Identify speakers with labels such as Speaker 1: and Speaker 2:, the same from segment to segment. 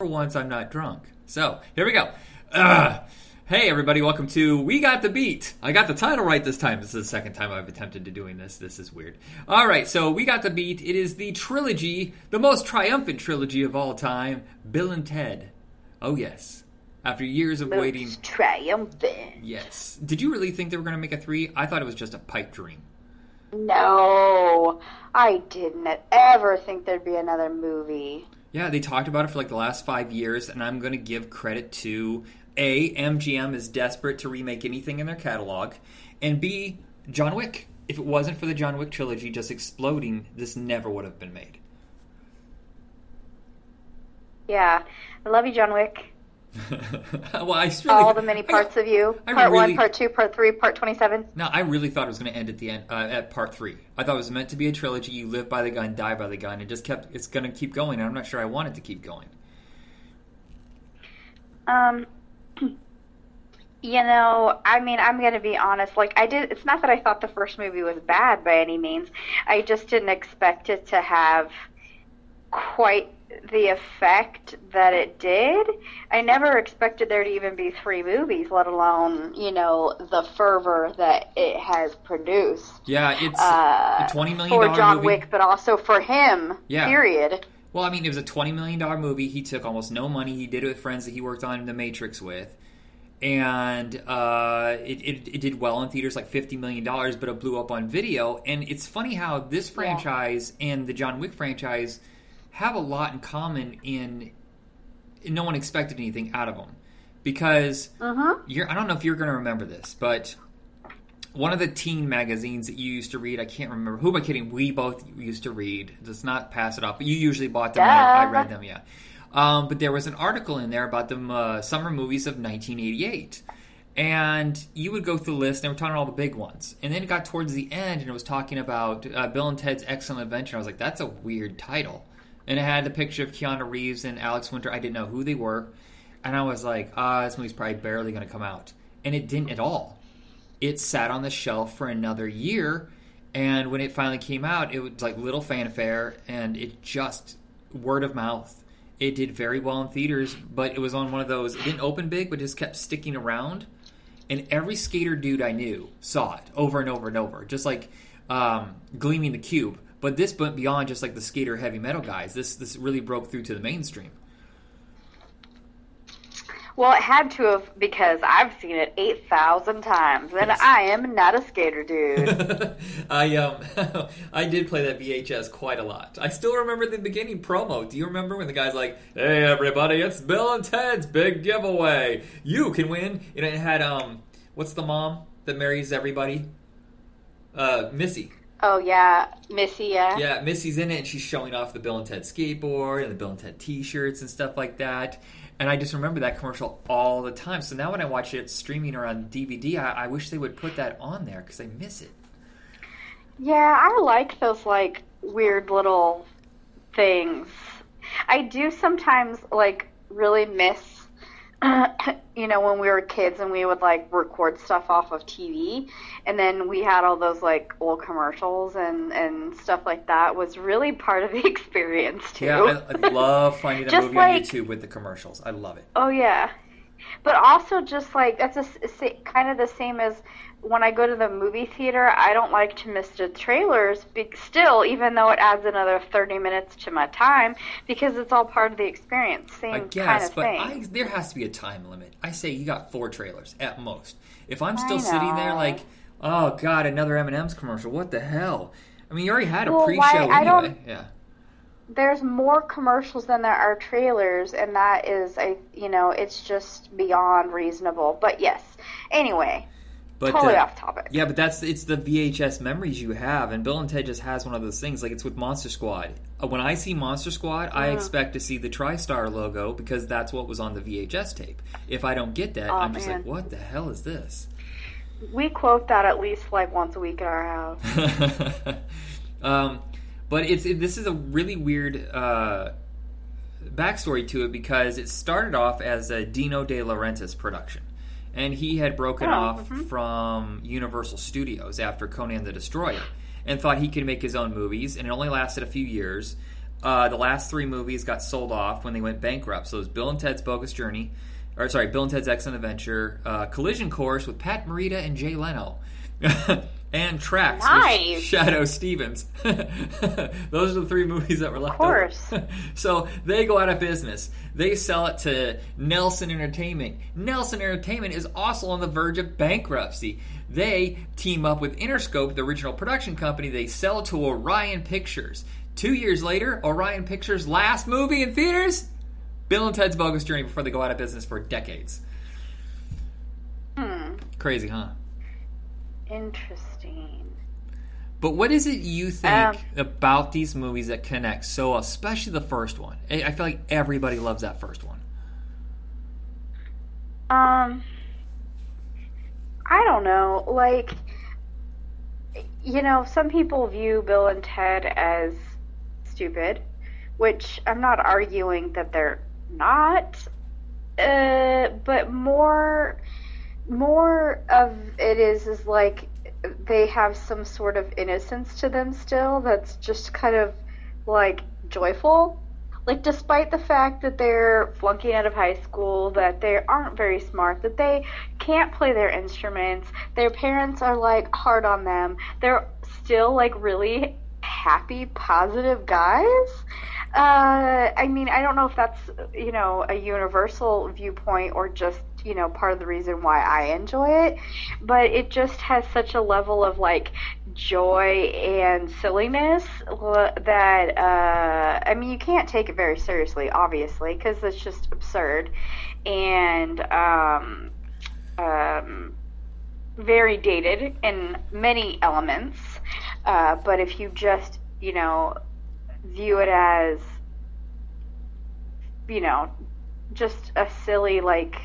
Speaker 1: For once, I'm not drunk. So, here we go. Ugh. Hey, everybody, welcome to We Got the Beat. I got the title right this time. This is the second time I've attempted to doing this. This is weird. All right, so We Got the Beat. It is the trilogy, the most triumphant trilogy of all time Bill and Ted. Oh, yes. After years of waiting.
Speaker 2: Most triumphant.
Speaker 1: Yes. Did you really think they were going to make a three? I thought it was just a pipe dream.
Speaker 2: No, I didn't ever think there'd be another movie.
Speaker 1: Yeah, they talked about it for like the last five years, and I'm going to give credit to A, MGM is desperate to remake anything in their catalog, and B, John Wick. If it wasn't for the John Wick trilogy just exploding, this never would have been made.
Speaker 2: Yeah, I love you, John Wick.
Speaker 1: well, I really,
Speaker 2: All the many parts of you.
Speaker 1: I
Speaker 2: Part
Speaker 1: really-
Speaker 2: one, part two, part three, part twenty-seven.
Speaker 1: No, I really thought it was going to end at the end uh, at part three. I thought it was meant to be a trilogy. You live by the gun, die by the gun. It just kept. It's going to keep going. and I'm not sure I want it to keep going.
Speaker 2: Um, you know, I mean, I'm going to be honest. Like, I did. It's not that I thought the first movie was bad by any means. I just didn't expect it to have quite the effect that it did. I never expected there to even be three movies, let alone, you know, the fervor that it has produced.
Speaker 1: Yeah, it's
Speaker 2: Uh,
Speaker 1: a twenty million
Speaker 2: for John
Speaker 1: movie.
Speaker 2: Wick, but also for him.
Speaker 1: Yeah.
Speaker 2: Period.
Speaker 1: Well, I mean, it was a twenty million dollar movie. He took almost no money. He did it with friends that he worked on The Matrix with, and uh, it, it it did well in theaters, like fifty million dollars, but it blew up on video. And it's funny how this franchise and the John Wick franchise have a lot in common. In no one expected anything out of them because you're. I don't know if you're going to remember this, but one of the teen magazines that you used to read, I can't remember. Who am I kidding? We both used to read. Let's not pass it off. But you usually bought them. I, I read them, yeah. Um, but there was an article in there about the uh, summer movies of 1988. And you would go through the list, and they were talking about all the big ones. And then it got towards the end, and it was talking about uh, Bill and Ted's Excellent Adventure. I was like, that's a weird title. And it had the picture of Keanu Reeves and Alex Winter. I didn't know who they were. And I was like, ah, this movie's probably barely going to come out. And it didn't at all it sat on the shelf for another year and when it finally came out it was like little fanfare and it just word of mouth it did very well in theaters but it was on one of those it didn't open big but just kept sticking around and every skater dude i knew saw it over and over and over just like um, gleaming the cube but this went beyond just like the skater heavy metal guys this this really broke through to the mainstream
Speaker 2: Well, it had to have because I've seen it eight thousand times, and
Speaker 1: Yes.
Speaker 2: I am not a skater dude.
Speaker 1: I um I did play that VHS quite a lot. I still remember the beginning promo. Do you remember when the guy's like, "Hey everybody, it's Bill and Ted's big giveaway. You can win." And it had um what's the mom that marries everybody? Uh Missy.
Speaker 2: Oh yeah, Missy. Yeah.
Speaker 1: Yeah, Missy's in it and she's showing off the Bill and Ted skateboard and the Bill and Ted t-shirts and stuff like that. And I just remember that commercial all the time. So now when I watch it streaming or on DVD, I, I wish they would put that on there because I miss it.
Speaker 2: Yeah, I like those like weird little things. I do sometimes like really miss you know when we were kids and we would like record stuff off of TV and then we had all those like old commercials and and stuff like that was really part of the experience too.
Speaker 1: Yeah, I, I love finding
Speaker 2: Just
Speaker 1: movie
Speaker 2: like-
Speaker 1: on YouTube with the commercials. I love it.
Speaker 2: Oh yeah, but also just like that's a, kind of the same as when I go to the movie theater. I don't like to miss the trailers. Be- still, even though it adds another thirty minutes to my time, because it's all part of the experience. Same
Speaker 1: I
Speaker 2: kind
Speaker 1: guess,
Speaker 2: of
Speaker 1: but
Speaker 2: thing.
Speaker 1: I, there has to be a time limit. I say you got four trailers at most. If I'm still sitting there like, oh god, another M&M's commercial. What the hell? I mean, you already had a
Speaker 2: Well,
Speaker 1: pre-show
Speaker 2: why-
Speaker 1: anyway. Yeah.
Speaker 2: There's more commercials than there are trailers, and that is a you know it's just beyond reasonable. But yes, anyway,
Speaker 1: But
Speaker 2: totally
Speaker 1: uh,
Speaker 2: off topic.
Speaker 1: Yeah, but that's it's the VHS memories you have, and Bill and Ted just has one of those things. Like it's with Monster Squad. Uh, When I see Monster Squad, I expect to see the TriStar logo because that's what was on the VHS tape. If I don't get that,
Speaker 2: Aw,
Speaker 1: I'm just
Speaker 2: man.
Speaker 1: like, what the hell is this?
Speaker 2: We quote that at least like once a week at our house.
Speaker 1: um, but it's it, this is a really weird uh, backstory to it because it started off as a Dino De Laurentiis production, and he had broken
Speaker 2: Oh,
Speaker 1: off from Universal Studios after Conan the Destroyer, and thought he could make his own movies, and it only lasted a few years. uh, the last three movies got sold off when they went bankrupt. So it was Bill and Ted's Bogus Journey, or sorry, Bill and Ted's Excellent Adventure, uh, Collision Course with Pat Morita and Jay Leno. and Traxx
Speaker 2: Nice.
Speaker 1: with Shadoe Stevens. Those are the three movies that were left
Speaker 2: Of course.
Speaker 1: over. so they go out of business. They sell it to Nelson Entertainment. Nelson Entertainment is also on the verge of bankruptcy. They team up with Interscope, the original production company. They sell to Orion Pictures. Two years later, Orion Pictures' last movie in theaters, Bill and Ted's Bogus Journey, before they go out of business for decades.
Speaker 2: Hmm.
Speaker 1: Crazy, huh?
Speaker 2: Interesting.
Speaker 1: But what is it you think
Speaker 2: Um,
Speaker 1: about these movies that connect so, especially the first one? I I feel like everybody loves that first one.
Speaker 2: Um, I don't know. Like, you know, some people view Bill and Ted as stupid, which I'm not arguing that they're not. Uh, but more, more of it is is like they have some sort of innocence to them still. That's just kind of like joyful like despite the fact that they're flunking out of high school that they aren't very smart that they can't play their instruments their parents are like hard on them they're still like really happy positive guys uh, I mean, I don't know if that's you know a universal viewpoint or just you know part of the reason why I enjoy it, but it just has such a level of like joy and silliness that uh, I mean you can't take it very seriously, obviously, because it's just absurd and um, um, very dated in many elements. Uh, but if you just you know view it as you know just a silly like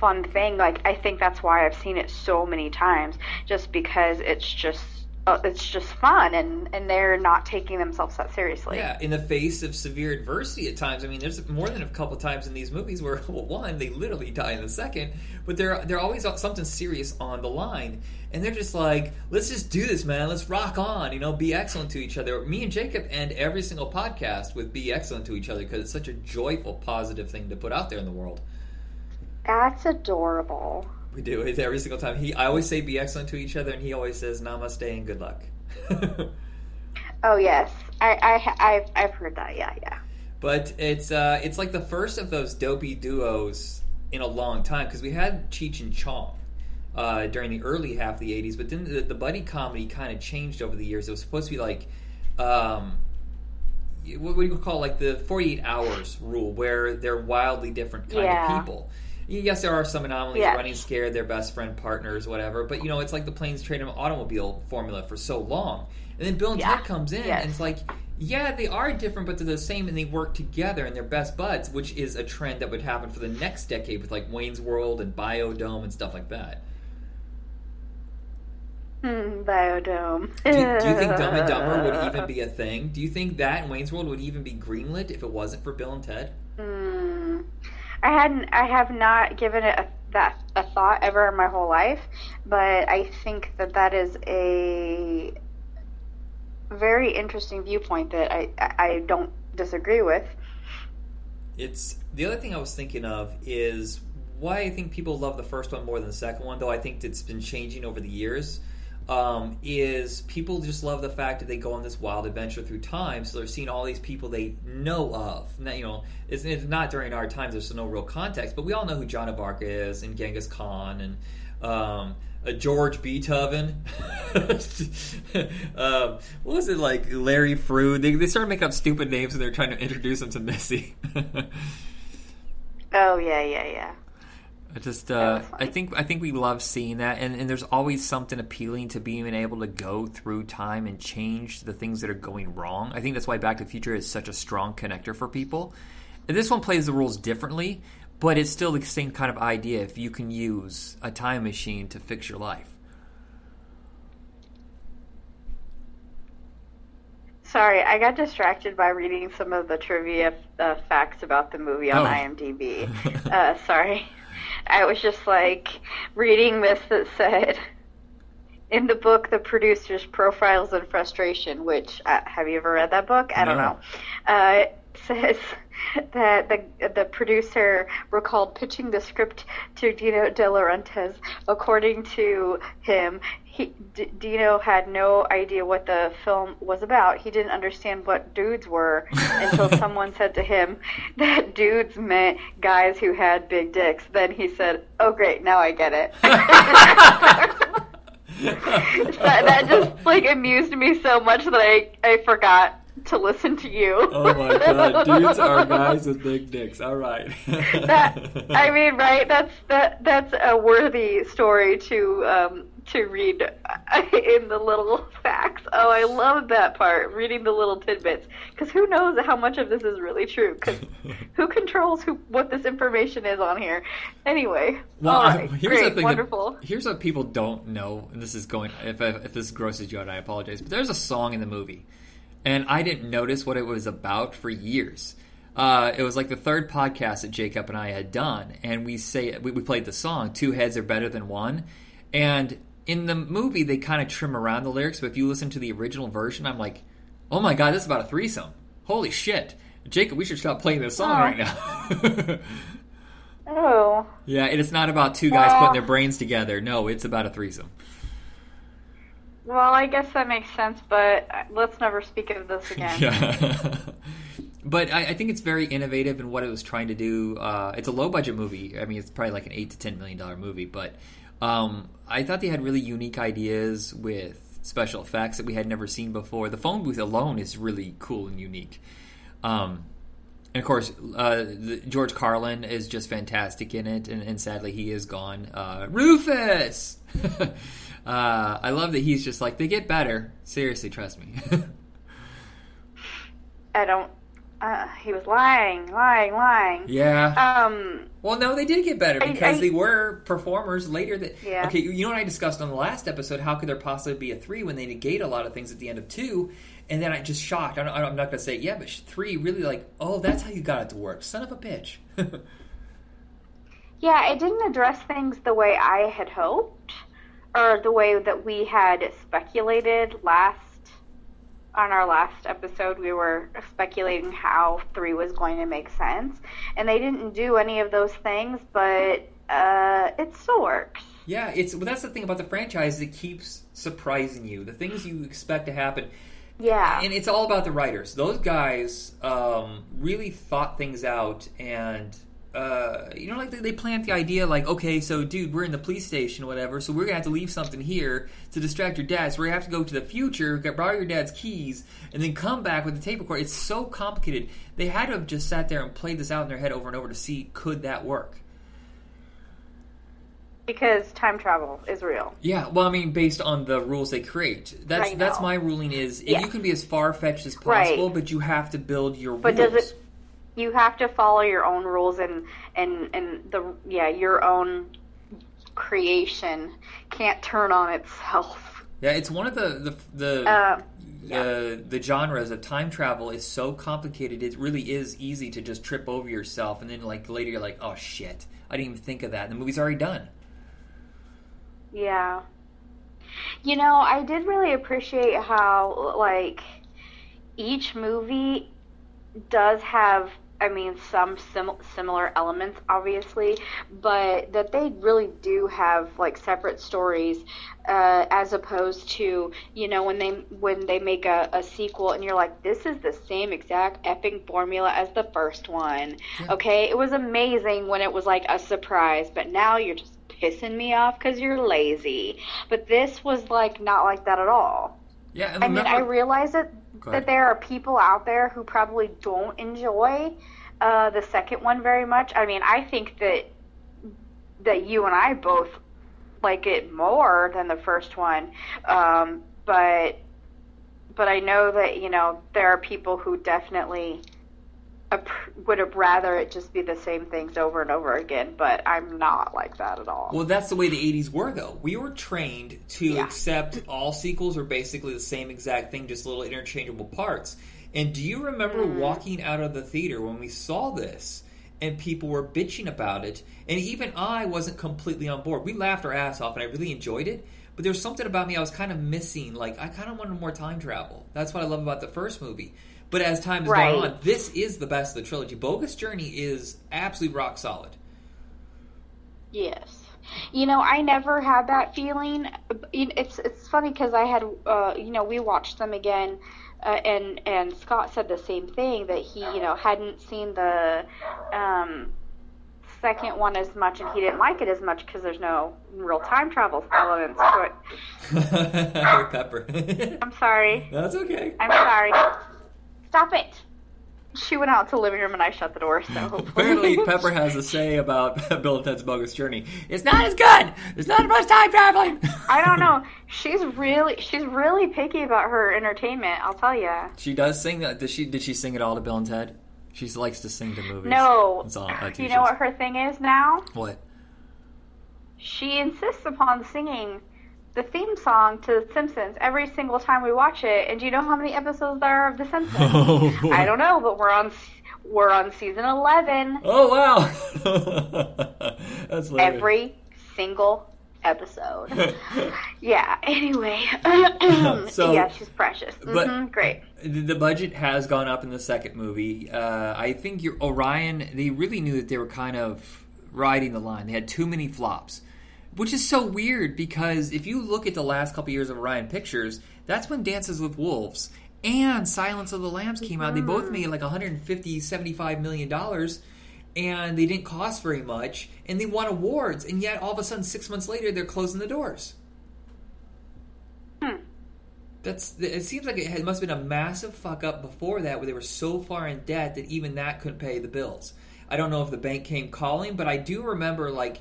Speaker 2: fun thing like i think that's why i've seen it so many times just because it's just uh, it's just fun and and they're not taking themselves that seriously
Speaker 1: Yeah, in the face of severe adversity at times. I mean, there's more than a couple times in these movies where, well, one, they literally die in the second, but they're they're always something serious on the line, and they're just like, let's just do this, man. Let's rock on. You know, be excellent to each other. Me and Jacob end every single podcast with "be excellent to each other" because it's such a joyful, positive thing to put out there in the world.
Speaker 2: That's adorable
Speaker 1: We do it every single time. He, I always say "be excellent to each other," and he always says "namaste" and "good luck."
Speaker 2: oh yes i i i've, I've heard that yeah yeah
Speaker 1: But it's uh, it's like the first of those dopey duos in a long time because we had Cheech and Chong uh, during the early half of the '80s, but then the, the buddy comedy kind of changed over the years. It was supposed to be like. Um, what would you call it? like the 48 hours rule where they're wildly different kind
Speaker 2: Yeah.
Speaker 1: of people yes there are some anomalies
Speaker 2: Yes.
Speaker 1: running scared their best friend partners whatever but you know it's like the planes train and automobile formula for so long and then bill and
Speaker 2: Yeah.
Speaker 1: ted comes in
Speaker 2: Yes.
Speaker 1: and it's like yeah they are different but they're the same and they work together and they're best buds which is a trend that would happen for the next decade with like wayne's world and biodome and stuff like that
Speaker 2: hmm, biodome
Speaker 1: do you, do you think dumb and dumber would even be a thing do you think that wayne's world would even be greenlit if it wasn't for bill and ted
Speaker 2: Hmm. I hadn't. I have not given it a, that a thought ever in my whole life, but I think that that is a very interesting viewpoint that I I don't disagree with.
Speaker 1: It's the other thing I was thinking of is why I think people love the first one more than the second one, though I think it's been changing over the years. Um, is people just love the fact that they go on this wild adventure through time, so they're seeing all these people they know of. Now, you know, it's, it's not during our times. There's no real context, but we all know who John of Arc is, and Genghis Khan, and um, uh, George Beethoven. um, what was it like? Larry Frood. They, they started making up stupid names, and they're trying to introduce him to Missy.
Speaker 2: Oh yeah, yeah, yeah.
Speaker 1: I just, uh. I think, I think we love seeing that, and, and there's always something appealing to being able to go through time and change the things that are going wrong. I think that's why Back to the Future is such a strong connector for people. And this one plays the rules differently, but it's still the same kind of idea. If you can use a time machine to fix your life,
Speaker 2: Sorry, I got distracted by reading some of the trivia uh, facts about the movie on
Speaker 1: Oh.
Speaker 2: IMDb. uh, sorry. I was just like reading this that said in the book, the producer's Profiles in Frustration, which uh, have you ever read that book? I don't know. Uh, says that the the producer recalled pitching the script to Dino De Laurentiis. According to him, he, D- Dino had no idea what the film was about. He didn't understand what dudes were until someone said to him that dudes meant guys who had big dicks. Then he said, "Oh great, now I get it." that, that just like amused me so much that I I forgot to listen to you.
Speaker 1: oh my god, dudes are guys with big dicks. All right.
Speaker 2: that I mean, right? That's that that's a worthy story to um to read in the little facts. Oh, I love that part, reading the little tidbits, because who knows how much of this is really true? Because who controls who what this information is on here? Anyway,
Speaker 1: Well,
Speaker 2: all
Speaker 1: I-
Speaker 2: right,
Speaker 1: here's
Speaker 2: great,
Speaker 1: the thing.
Speaker 2: wonderful.
Speaker 1: That, here's what people don't know, and this is going. If if this grosses you out, I apologize. But there's a song in the movie, and I didn't notice what it was about for years. Uh, it was like the third podcast that Jacob and I had done, and we say we, we played the song "Two Heads Are Better Than One," and in the movie they kind of trim around the lyrics. But if you listen to the original version, I'm like, oh my god, this is about a threesome. Holy shit, Jacob, we should stop playing this song
Speaker 2: Oh.
Speaker 1: right now.
Speaker 2: Oh,
Speaker 1: Yeah, it's not about two guys
Speaker 2: Well-
Speaker 1: putting their brains together. No, it's about a threesome.
Speaker 2: Well, I guess that makes sense, but let's never speak of this again.
Speaker 1: Yeah. but I, I think it's very innovative in what it was trying to do. Uh, it's a low budget movie. I mean, it's probably like an eight to ten million dollar movie, but um, I thought they had really unique ideas with special effects that we had never seen before. The phone booth alone is really cool and unique. Um, and of course, uh, the, George Carlin is just fantastic in it, and, and sadly, he is gone. Uh, Rufus! uh, I love that he's just like, they get better. Seriously, trust me.
Speaker 2: I don't. Uh, he was lying, lying, lying.
Speaker 1: yeah.
Speaker 2: Um,
Speaker 1: Well, no, they did get better because
Speaker 2: I-
Speaker 1: they were performers later. That
Speaker 2: Yeah.
Speaker 1: okay, you know what I discussed on the last episode? How could there possibly be a three when they negate a lot of things at the end of two? And then I just shocked. I don't, I'm not going to say yeah, but three really like, oh, that's how you got it to work, son of a bitch.
Speaker 2: yeah, it didn't address things the way I had hoped, or the way that we had speculated last. On our last episode, we were speculating how three was going to make sense, and they didn't do any of those things, but uh, it still works.
Speaker 1: yeah, it's well, that's the thing about the franchise. It keeps surprising you. The things you expect to happen.
Speaker 2: Yeah.
Speaker 1: and it's all about the writers. Those guys um, really thought things out, and uh, you know, like they, they plant the idea, like, okay, so dude, we're in the police station, or whatever, so we're gonna have to leave something here to distract your dad. So we're gonna have to go to the future, get borrow your dad's keys, and then come back with the tape recorder. It's so complicated. They had to have just sat there and played this out in their head over and over to see could that work.
Speaker 2: because time travel is real.
Speaker 1: Yeah, well, I mean, based on the rules they create, that's that's my ruling. Is
Speaker 2: Yeah.
Speaker 1: you can be as far fetched as
Speaker 2: Right.
Speaker 1: possible, but you have to build your
Speaker 2: But
Speaker 1: rules.
Speaker 2: does it? You have to follow your own rules and and and the yeah your own creation can't turn on itself.
Speaker 1: Yeah, it's one of the the the
Speaker 2: Uh,
Speaker 1: uh, the genres of time travel is so complicated. It really is easy to just trip over yourself, and then like later you're like, oh shit, I didn't even think of that. And the movie's already done.
Speaker 2: Yeah. You know, I did really appreciate how like each movie does have I mean some sim- similar elements obviously, but that they really do have like separate stories uh, as opposed to, you know, when they when they make a, a sequel and you're like this is the same exact epping formula as the first one.
Speaker 1: Yeah.
Speaker 2: Okay, it was amazing when it was like a surprise, but now you're just pissing me off because you're lazy. But this was like not like that at all.
Speaker 1: Yeah, and
Speaker 2: I mean, I realize that. That there are people out there who probably don't enjoy uh, the second one very much. I mean, I think that that you and I both like it more than the first one, um, but but I know that you know there are people who definitely would have rather it just be the same things over and over again. But I'm not like that at all.
Speaker 1: Well, that's the way the 80s were, though. We were trained to
Speaker 2: Yeah.
Speaker 1: accept all sequels are basically the same exact thing, just little interchangeable parts. And do you remember
Speaker 2: Mm-hmm.
Speaker 1: walking out of the theater when we saw this and people were bitching about it? And even I wasn't completely on board. We laughed our ass off and I really enjoyed it. but there's something about me I was kind of missing. Like I kind of wanted more time travel. That's what I love about the first movie. But as time has
Speaker 2: Right.
Speaker 1: gone on, this is the best of the trilogy. Bogus Journey is absolutely rock solid.
Speaker 2: Yes. You know, I never had that feeling. It's it's funny because I had, uh, you know, we watched them again, uh, and and Scott said the same thing that he, you know, hadn't seen the um, second one as much, and he didn't like it as much because there's no real time travel elements to it.
Speaker 1: Pepper.
Speaker 2: I'm sorry.
Speaker 1: That's okay.
Speaker 2: I'm sorry. Stop it. She went out to the living room and I shut the door. So
Speaker 1: Apparently, Pepper has a say about Bill and Ted's Bogus Journey. It's not as good. It's not as much time traveling.
Speaker 2: I don't know. She's really she's really picky about her entertainment. I'll tell you.
Speaker 1: She does sing. Does she? Did she sing it all to Bill and Ted? She likes to sing to movies.
Speaker 2: No.
Speaker 1: It's all, uh,
Speaker 2: You know what her thing is now?
Speaker 1: What?
Speaker 2: She insists upon singing the theme song to The Simpsons every single time we watch it. And do you know how many episodes there are of The Simpsons?
Speaker 1: Oh.
Speaker 2: I don't know, but we're on we're on season 11.
Speaker 1: Oh wow! That's.
Speaker 2: Every single episode. yeah. Anyway.
Speaker 1: So-
Speaker 2: yeah, she's precious.
Speaker 1: but-
Speaker 2: hmm great.
Speaker 1: The the budget has gone up in the second movie. Uh, I think your Orion. They really knew that they were kind of riding the line. They had too many flops, which is so weird because if you look at the last couple years of Orion Pictures, that's when Dances with Wolves and Silence of the Lambs came out. They both made like 150, 75 million dollars. And they didn't cost very much, and they won awards, and yet all of a sudden, six months later, they're closing the doors.
Speaker 2: Hmm.
Speaker 1: That's. It seems like it must have been a massive fuck up before that, where they were so far in debt that even that couldn't pay the bills. I don't know if the bank came calling, but I do remember like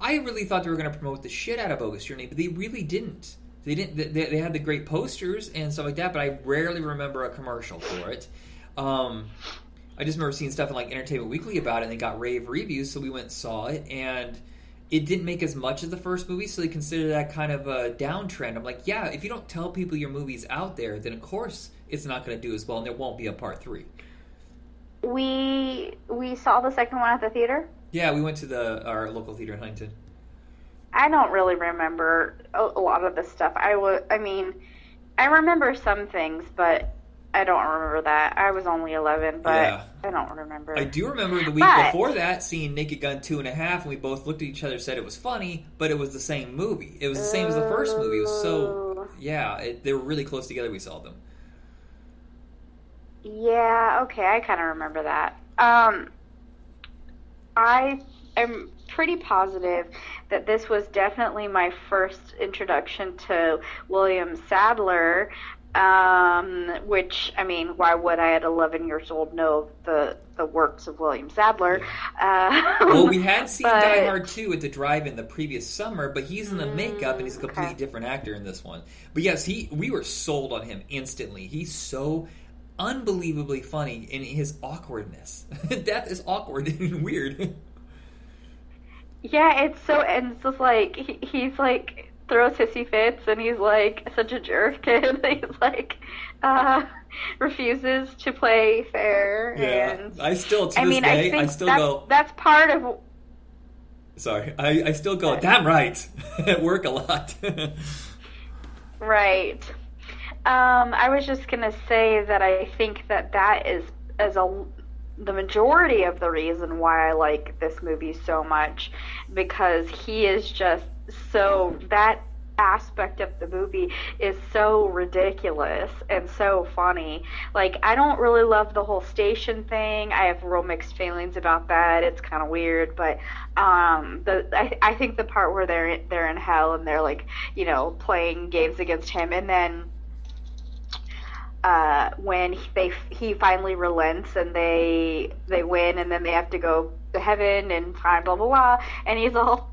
Speaker 1: I really thought they were going to promote the shit out of Bogus Journey, but they really didn't. They didn't. They, they had the great posters and stuff like that, but I rarely remember a commercial for it. Um, I just remember seeing stuff in like Entertainment Weekly about it, and they got rave reviews, so we went and saw it, and it didn't make as much as the first movie, so they consider that kind of a downtrend. I'm like, yeah, if you don't tell people your movie's out there, then of course it's not going to do as well, and there won't be a part three.
Speaker 2: We we saw the second one at the theater.
Speaker 1: Yeah, we went to the our local theater in Huntington.
Speaker 2: I don't really remember a, a lot of the stuff. I was, I mean, I remember some things, but I don't remember that. I was only 11, but
Speaker 1: Yeah.
Speaker 2: I don't remember.
Speaker 1: I do remember the week
Speaker 2: But-
Speaker 1: before that seeing Naked Gun two and a half, and we both looked at each other, said it was funny, but it was the same movie. It was the same as the first movie. It was so yeah, it, they were really close together. We saw them.
Speaker 2: Yeah, okay, I kind of remember that. Um, I am pretty positive that this was definitely my first introduction to William Sadler. Um, which I mean, why would I at 11 years old know the the works of William Sadler? Uh,
Speaker 1: Well, we had seen
Speaker 2: but-
Speaker 1: Die Hard 2 at the drive-in the previous summer, but he's in the makeup and he's a completely
Speaker 2: okay.
Speaker 1: different actor in this one. But yes, he we were sold on him instantly. He's so unbelievably funny in his awkwardness. Death is awkward and weird.
Speaker 2: Yeah, it's so, and it's just like he, he's like throws hissy fits, and he's like such a jerk, and he's like uh, refuses to play fair. And
Speaker 1: I still to
Speaker 2: I
Speaker 1: this
Speaker 2: mean,
Speaker 1: day
Speaker 2: I think
Speaker 1: still
Speaker 2: that's,
Speaker 1: go
Speaker 2: that's part of
Speaker 1: sorry. I, I still go damn right at work a lot.
Speaker 2: right. Um, I was just gonna say that I think that that is as a the majority of the reason why I like this movie so much because he is just so that aspect of the movie is so ridiculous and so funny. Like I don't really love the whole station thing. I have real mixed feelings about that. It's kind of weird, but um the I I think the part where they're they're in hell and they're like, you know, playing games against him and then uh, when he, they he finally relents and they they win and then they have to go to heaven and find blah blah blah and he's all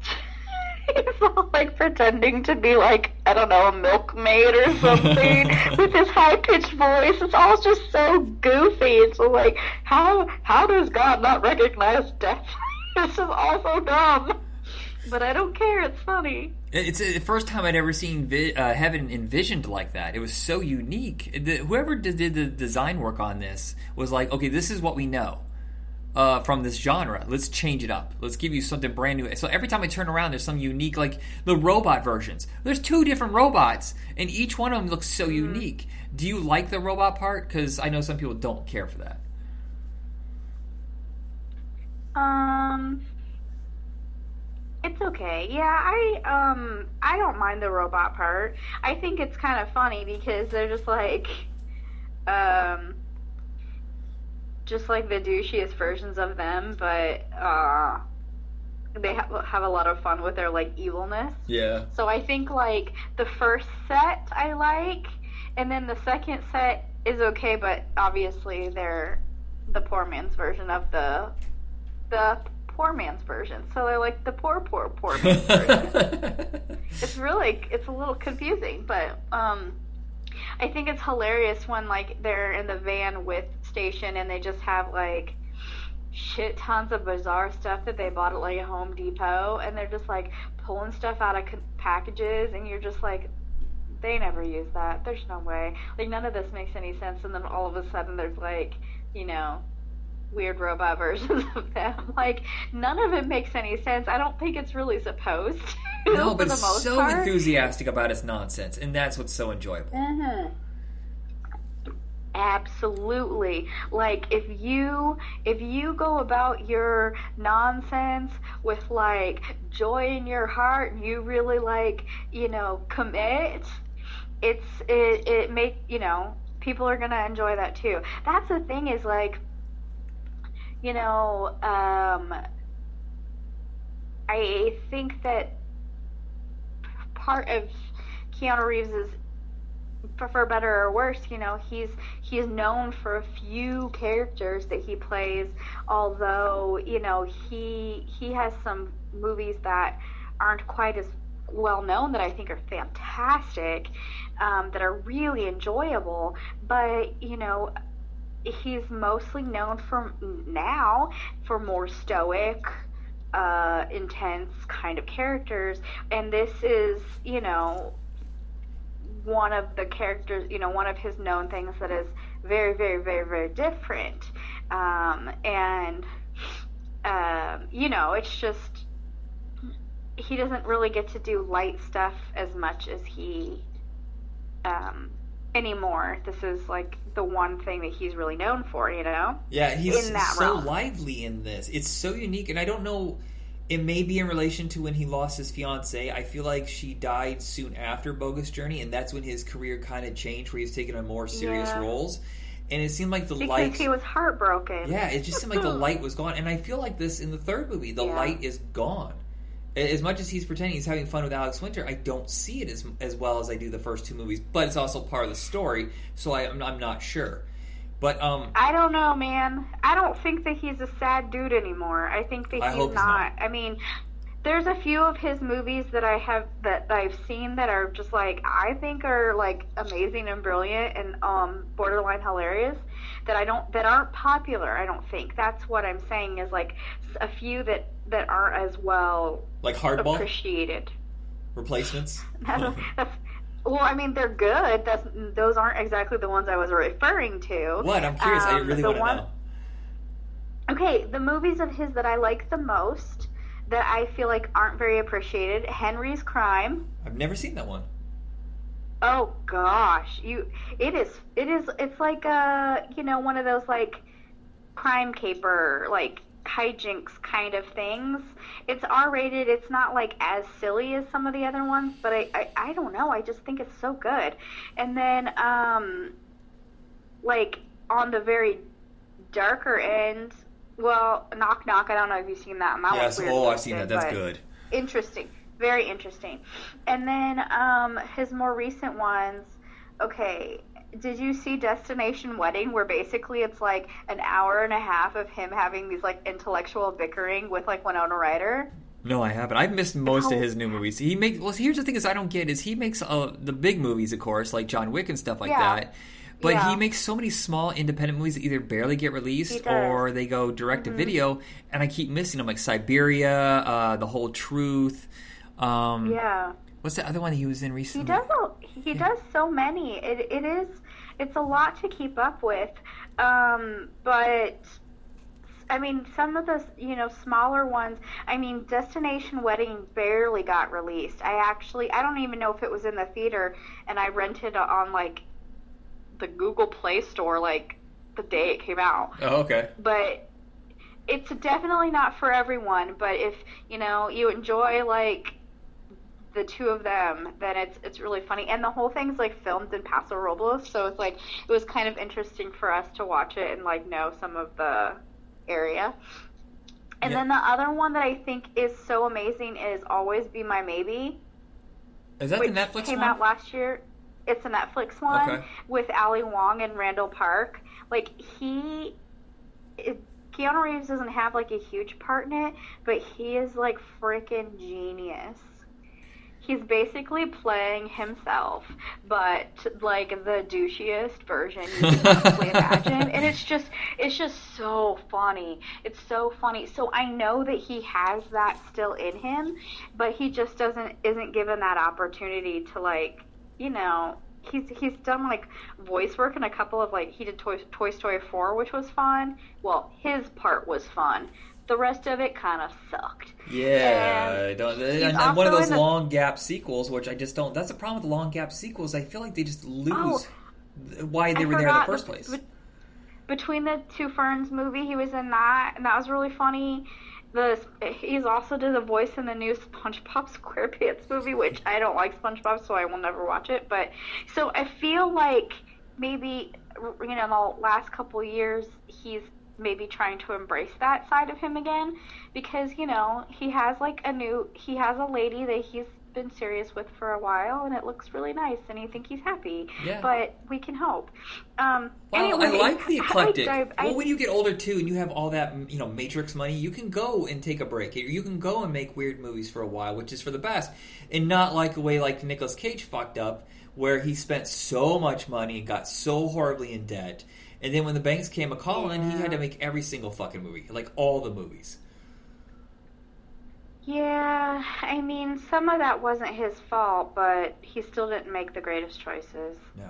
Speaker 2: he's all like pretending to be like I don't know a milkmaid or something with his high pitched voice. It's all just so goofy. It's like how how does God not recognize death? this is all so dumb. But I don't care. It's funny.
Speaker 1: It's the first time I'd ever seen vi- uh, Heaven envisioned like that. It was so unique. The, whoever did, did the design work on this was like, okay, this is what we know. uh, from this genre. Let's change it up. Let's give you something brand new. So every time I turn around, there's some unique, like the robot versions. There's two different robots, and each one of them looks so unique. Do you like the robot part? Because I know some people don't care for that.
Speaker 2: Um, it's okay. Yeah, I um I don't mind the robot part. I think it's kind of funny because they're just like um just like the douchiest versions of them, but uh they have, have a lot of fun with their like evilness.
Speaker 1: Yeah.
Speaker 2: So I think like the first set I like, and then the second set is okay, but obviously they're the poor man's version of the the poor man's version. So they're like the poor, poor, poor man's version. it's really it's a little confusing, but um, I think it's hilarious when like they're in the van with Station and they just have like shit tons of bizarre stuff that they bought at like Home Depot, and they're just like pulling stuff out of packages, and you're just like. They never use that. There's no way. Like none of this makes any sense. And then all of a sudden, there's like, you know, weird robot versions of them. Like none of it makes any sense. I don't think it's really supposed to.
Speaker 1: No, but
Speaker 2: for the
Speaker 1: it's
Speaker 2: most
Speaker 1: so
Speaker 2: part.
Speaker 1: enthusiastic about its nonsense, and that's what's so enjoyable.
Speaker 2: Mhm. Absolutely. Like if you if you go about your nonsense with like joy in your heart and you really like, you know, commit, it's it it make, you know, people are going to enjoy that too. That's the thing is like you know, um I think that part of Keanu Reeves is for, for better or worse, you know, he's he's known for a few characters that he plays. Although, you know, he he has some movies that aren't quite as well known that I think are fantastic, um, that are really enjoyable. But you know, he's mostly known for now for more stoic uh, intense kind of characters, and this is, you know, one of the characters, you know, one of his known things that is very, very, very, very different. Um, and, um, you know, it's just, he doesn't really get to do light stuff as much as he, um, anymore. This is like the one thing that he's really known for, you know?
Speaker 1: Yeah, he's
Speaker 2: In that
Speaker 1: so
Speaker 2: realm.
Speaker 1: lively in this. It's so unique, and I don't know. It may be in relation to when he lost his fiance. I feel like she died soon after Bogus Journey, and that's when his career kind of changed, where he's taking on more serious
Speaker 2: Yeah.
Speaker 1: roles. And it seemed like the
Speaker 2: Because
Speaker 1: light.
Speaker 2: he was heartbroken.
Speaker 1: Yeah, it just seemed like the light was gone, and I feel like this in the third movie, the
Speaker 2: Yeah.
Speaker 1: light is gone. As much as he's pretending he's having fun with Alex Winter, I don't see it as as well as I do the first two movies. But it's also part of the story, so I, I'm, I'm not sure. But um,
Speaker 2: I don't know, man. I don't think that he's a sad dude anymore. I think that
Speaker 1: I
Speaker 2: he's not.
Speaker 1: not.
Speaker 2: I mean, there's a few of his movies that I have that I've seen that are just like I think are like amazing and brilliant and um borderline hilarious that I don't that aren't popular. I don't think that's what I'm saying is like a few that that aren't as well
Speaker 1: like Hardball
Speaker 2: appreciated.
Speaker 1: replacements.
Speaker 2: That's, that's well, I mean they're good. That's those aren't exactly the ones I was referring to.
Speaker 1: What? I'm curious. I
Speaker 2: Um,
Speaker 1: really want to know.
Speaker 2: Okay, the movies of his that I like the most that I feel like aren't very appreciated. Henry's Crime.
Speaker 1: I've never seen that one.
Speaker 2: Oh gosh, you it is it is it's like a you know one of those like crime caper like hijinks kind of things. It's R rated. It's not like as silly as some of the other ones, but I, I I don't know. I just think it's so good. And then um like on the very darker end, well, knock knock. I don't know if you've seen that. That
Speaker 1: yes. Oh, I've seen that. That's good.
Speaker 2: interesting very interesting and then um his more recent ones okay did you see destination wedding where basically it's like an hour and a half of him having these like intellectual bickering with like winona ryder
Speaker 1: No, I haven't. I've missed most of his new movies. He makes. Well, here's the thing: is I don't get is he makes uh, the big movies, of course, like John Wick and stuff like
Speaker 2: Yeah.
Speaker 1: that. But
Speaker 2: Yeah.
Speaker 1: he makes so many small independent movies that either barely get released.
Speaker 2: Mm-hmm.
Speaker 1: or they go direct to video, and I keep missing them, like Siberia, uh, The Whole Truth. Um,
Speaker 2: yeah
Speaker 1: What's the other one he was in recently?
Speaker 2: he does a, he does so many it, it is it's a lot to keep up with um but I mean, some of the you know smaller ones. I mean, Destination Wedding barely got released. I actually, I don't even know if it was in the theater, and I rented on like the Google Play Store like the day it came out.
Speaker 1: Oh, okay.
Speaker 2: But it's definitely not for everyone. But if you know you enjoy like the two of them, then it's it's really funny. And the whole thing's like filmed in Paso Robles, so it's like it was kind of interesting for us to watch it and like know some of the area. And
Speaker 1: Yeah.
Speaker 2: then the other one that I think is so amazing is Always Be My Maybe,
Speaker 1: Is that the Netflix
Speaker 2: came
Speaker 1: one?
Speaker 2: out last year. It's a Netflix one
Speaker 1: Okay.
Speaker 2: with Ali Wong and Randall Park. Like he, it, Keanu Reeves doesn't have like a huge part in it, but he is like freaking genius. He's basically playing himself, but like the douchiest version you can possibly imagine. And it's just, it's just so funny. It's so funny. So I know that he has that still in him, but he just doesn't, isn't given that opportunity to like, you know, he's he's done like voice work in a couple of like he did Toy, Toy Story 4, which was fun. Well, his part was fun. The rest of it kind of sucked.
Speaker 1: Yeah,
Speaker 2: And
Speaker 1: don't, and, and one of those long gap sequels, which I just don't. That's the problem with long gap sequels. I feel like they just lose
Speaker 2: Oh,
Speaker 1: why they
Speaker 2: I
Speaker 1: were there in the first place.
Speaker 2: bet- between the two ferns movie, he was in that, and that was really funny. The he's also did the voice in the new SpongeBob SquarePants movie, which I don't like SpongeBob, so I will never watch it. But so I feel like maybe you know in the last couple years he's maybe trying to embrace that side of him again because you know he has like a new he has a lady that he's been serious with for a while and it looks really nice and I think he's happy
Speaker 1: Yeah.
Speaker 2: but we can hope um
Speaker 1: Well,
Speaker 2: anyway,
Speaker 1: I like the eclectic.
Speaker 2: I, I,
Speaker 1: well, when you get older too, and you have all that you know Matrix money, you can go and take a break. You can go and make weird movies for a while, which is for the best, and not like a way like Nicolas Cage fucked up, where he spent so much money and got so horribly in debt, and then when the banks came a calling, he had to make every single fucking movie, like all the movies.
Speaker 2: Yeah I mean some of that wasn't his fault but he still didn't make the greatest choices
Speaker 1: No.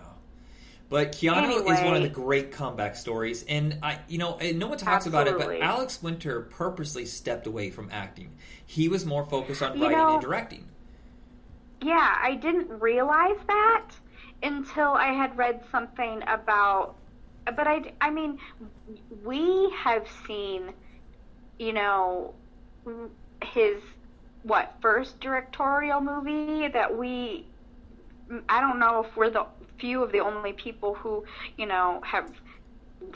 Speaker 1: But Keanu is one of the great comeback stories, and I, you know, no one talks about it, but Alex Winter purposely stepped away from acting. He was more focused on
Speaker 2: You
Speaker 1: writing
Speaker 2: know-
Speaker 1: and directing.
Speaker 2: Yeah, I didn't realize that until I had read something about. But I, I mean, we have seen, you know, his what first directorial movie that we. I don't know if we're the few of the only people who, you know, have